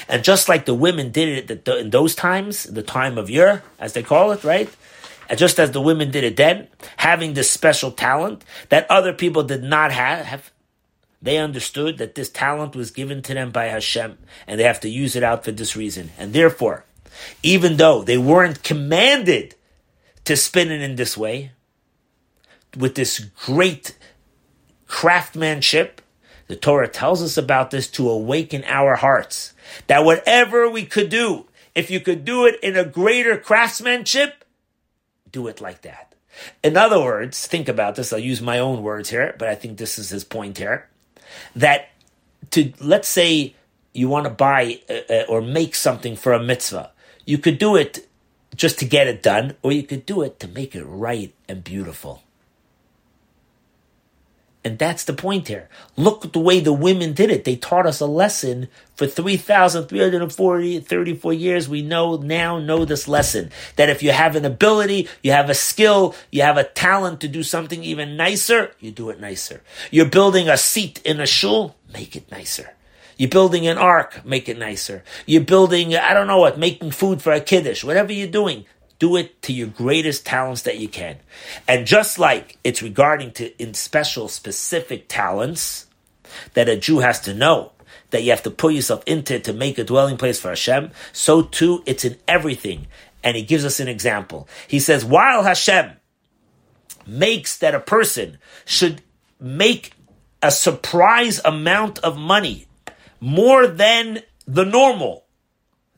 And just like the women did it in those times, the time of year, as they call it, right? Just as the women did it then, having this special talent that other people did not have, they understood that this talent was given to them by Hashem, and they have to use it out for this reason. And therefore, even though they weren't commanded to spin it in this way, with this great craftsmanship, the Torah tells us about this to awaken our hearts. That whatever we could do, if you could do it in a greater craftsmanship, do it like that. In other words, think about this. I'll use my own words here, but I think this is his point here. That to, let's say you want to buy uh, uh or make something for a mitzvah, you could do it just to get it done, or you could do it to make it right and beautiful. And that's the point here. Look at the way the women did it. They taught us a lesson for 3,340, 34 years. We know now know this lesson that if you have an ability, you have a skill, you have a talent to do something even nicer, you do it nicer. You're building a seat in a shul, make it nicer. You're building an ark, make it nicer. You're building, I don't know what, making food for a kiddush. Whatever you're doing, do it to your greatest talents that you can. And just like it's regarding to in special, specific talents that a Jew has to know that you have to put yourself into to make a dwelling place for Hashem, so too it's in everything. And he gives us an example. He says, while Hashem makes that a person should make a surprise amount of money more than the normal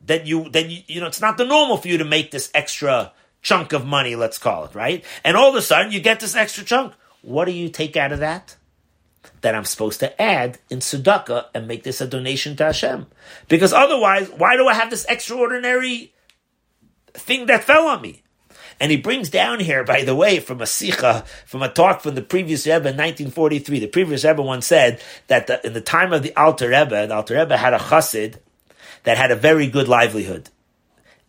that you then you, you know it's not the normal for you to make this extra chunk of money let's call it right? And all of a sudden you get this extra chunk. What do you take out of that? That I'm supposed to add in tzedakah and make this a donation to Hashem. Because otherwise why do I have this extraordinary thing that fell on me? And he brings down here, by the way, from a sicha, from a talk from the previous Rebbe in 1943. The previous Rebbe once said that the, in the time of the Alter Rebbe, the Alter Rebbe had a chassid that had a very good livelihood.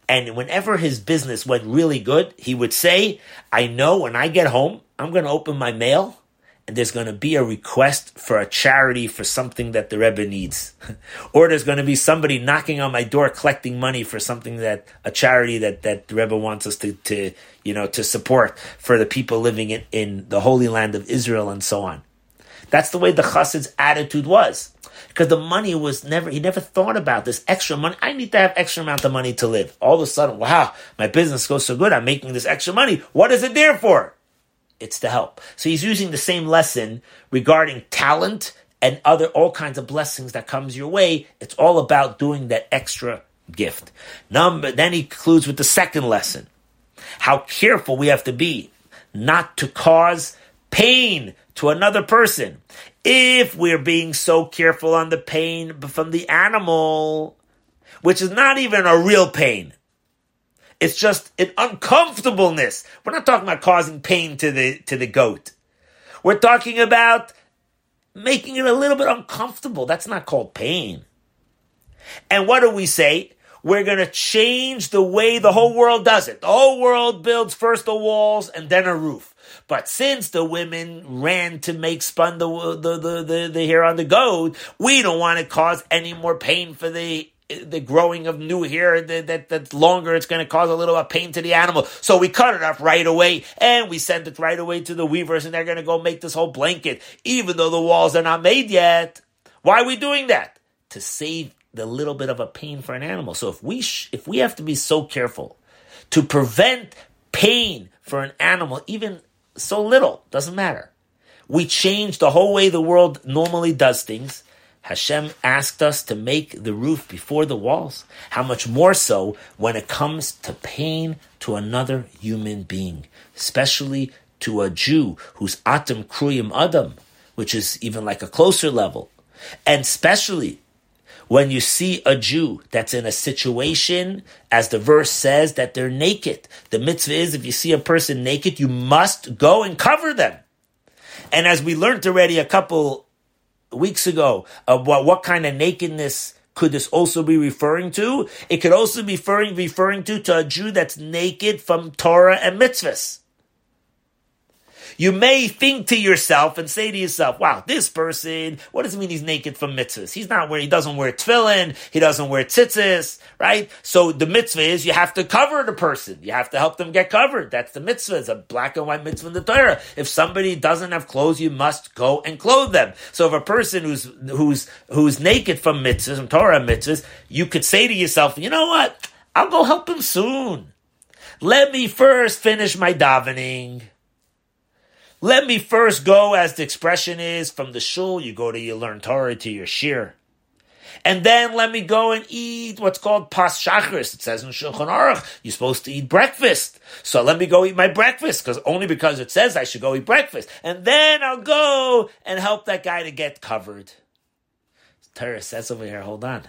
And whenever his business went really good, he would say, I know when I get home, I'm going to open my mail and there's going to be a request for a charity for something that the Rebbe needs. (laughs) or there's going to be somebody knocking on my door collecting money for something that, a charity that, that the Rebbe wants us to, to, you know, to support for the people living in, in the Holy Land of Israel and so on. That's the way the chassid's attitude was. Because the money was never, he never thought about this extra money. I need to have extra amount of money to live. All of a sudden, wow, my business goes so good. I'm making this extra money. What is it there for? it's to help. So he's using the same lesson regarding talent and other all kinds of blessings that comes your way. It's all about doing that extra gift. Number then he concludes with the second lesson. How careful we have to be not to cause pain to another person. If we're being so careful on the pain from the animal, which is not even a real pain, it's just an uncomfortableness. We're not talking about causing pain to the to the goat. We're talking about making it a little bit uncomfortable. That's not called pain. And what do we say? We're going to change the way the whole world does it. The whole world builds first the walls and then a roof. But since the women ran to make spun the the the the, the hair on the goat, we don't want to cause any more pain for the the growing of new hair that, that that's longer, it's going to cause a little bit of pain to the animal. So we cut it off right away and we send it right away to the weavers and they're going to go make this whole blanket, even though the walls are not made yet. Why are we doing that? To save the little bit of a pain for an animal. So if we, sh- if we have to be so careful to prevent pain for an animal, even so little, doesn't matter. We change the whole way the world normally does things Hashem asked us to make the roof before the walls. How much more so when it comes to pain to another human being, especially to a Jew who's Atam Kruyim Adam, which is even like a closer level. And especially when you see a Jew that's in a situation, as the verse says, that they're naked. The mitzvah is if you see a person naked, you must go and cover them. And as we learned already a couple weeks ago of what, what kind of nakedness could this also be referring to? It could also be referring, referring to, to a Jew that's naked from Torah and mitzvahs. You may think to yourself and say to yourself, wow, this person, what does it mean he's naked from mitzvahs? He's not where he doesn't wear tefillin, he doesn't wear tzitzis, right? So the mitzvah is you have to cover the person. You have to help them get covered. That's the mitzvah. It's a black and white mitzvah in the Torah. If somebody doesn't have clothes, you must go and clothe them. So if a person who's, who's, who's naked from mitzvahs, from Torah mitzvahs, you could say to yourself, you know what? I'll go help him soon. Let me first finish my davening. Let me first go, as the expression is, from the shul, you go to you learn Torah to your shiur. And then let me go and eat what's called pas shachris. It says in Shulchan Aruch, you're supposed to eat breakfast. So let me go eat my breakfast, because only because it says I should go eat breakfast. And then I'll go and help that guy to get covered. Torah says over here, hold on.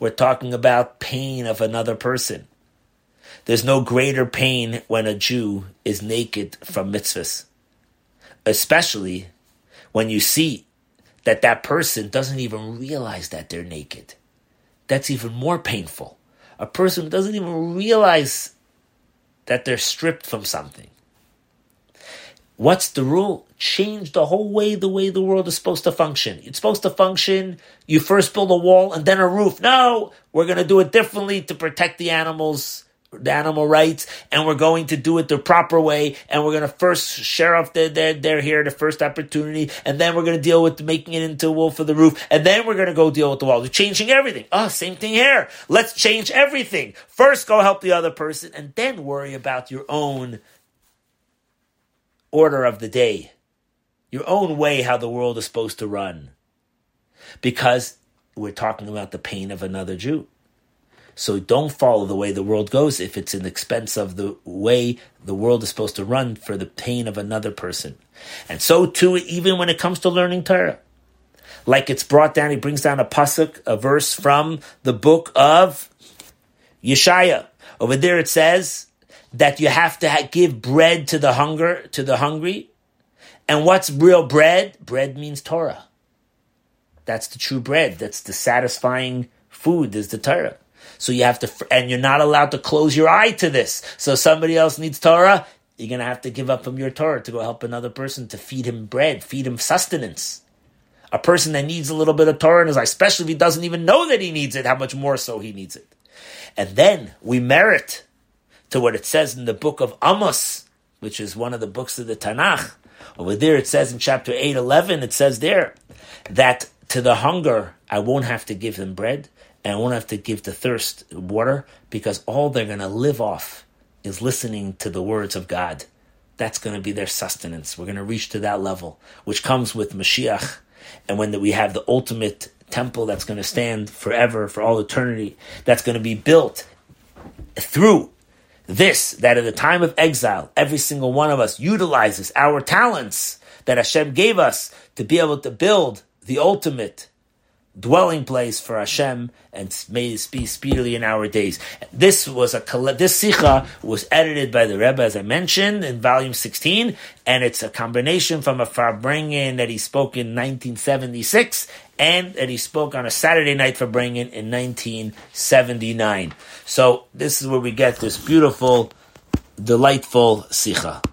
We're talking about pain of another person. There's no greater pain when a Jew is naked from mitzvahs especially when you see that that person doesn't even realize that they're naked. That's even more painful. A person doesn't even realize that they're stripped from something. What's the rule? Change the whole way the way the world is supposed to function. It's supposed to function. You first build a wall and then a roof. No, we're going to do it differently to protect the animals, the animal rights, and we're going to do it the proper way. And we're going to first share off their, their, their here, the first opportunity, and then we're going to deal with making it into a wall for the roof, and then we're going to go deal with the wall. We're changing everything. Oh, same thing here. Let's change everything. First, go help the other person, and then worry about your own order of the day, your own way how the world is supposed to run. Because we're talking about the pain of another Jew. So don't follow the way the world goes if it's the expense of the way the world is supposed to run for the pain of another person. And so too, even when it comes to learning Torah. Like it's brought down, he brings down a pasuk, a verse from the book of Yeshaya. Over there it says, that you have to give bread to the hunger to the hungry. And what's real bread? Bread means Torah. That's the true bread. That's the satisfying food. Is the Torah. So you have to, and you're not allowed to close your eye to this. So somebody else needs Torah. You're gonna have to give up from your Torah to go help another person to feed him bread, feed him sustenance. A person that needs a little bit of Torah, and especially if he doesn't even know that he needs it, how much more so he needs it. And then we merit to what it says in the book of Amos, which is one of the books of the Tanakh. Over there, it says in chapter 8, 11, it says there that to the hunger, I won't have to give them bread, and I won't have to give the thirst water, because all they're going to live off is listening to the words of God. That's going to be their sustenance. We're going to reach to that level, which comes with Mashiach. And when we have the ultimate temple that's going to stand forever, for all eternity, that's going to be built through this, that at the time of exile, every single one of us utilizes our talents that Hashem gave us to be able to build the ultimate dwelling place for Hashem and may it be speedily in our days. This was a this sikha was edited by the Rebbe as I mentioned in volume 16 and it's a combination from a Farbrengen that he spoke in 1976 and that he spoke on a Saturday night Farbrengen in 1979. So this is where we get this beautiful delightful sikha.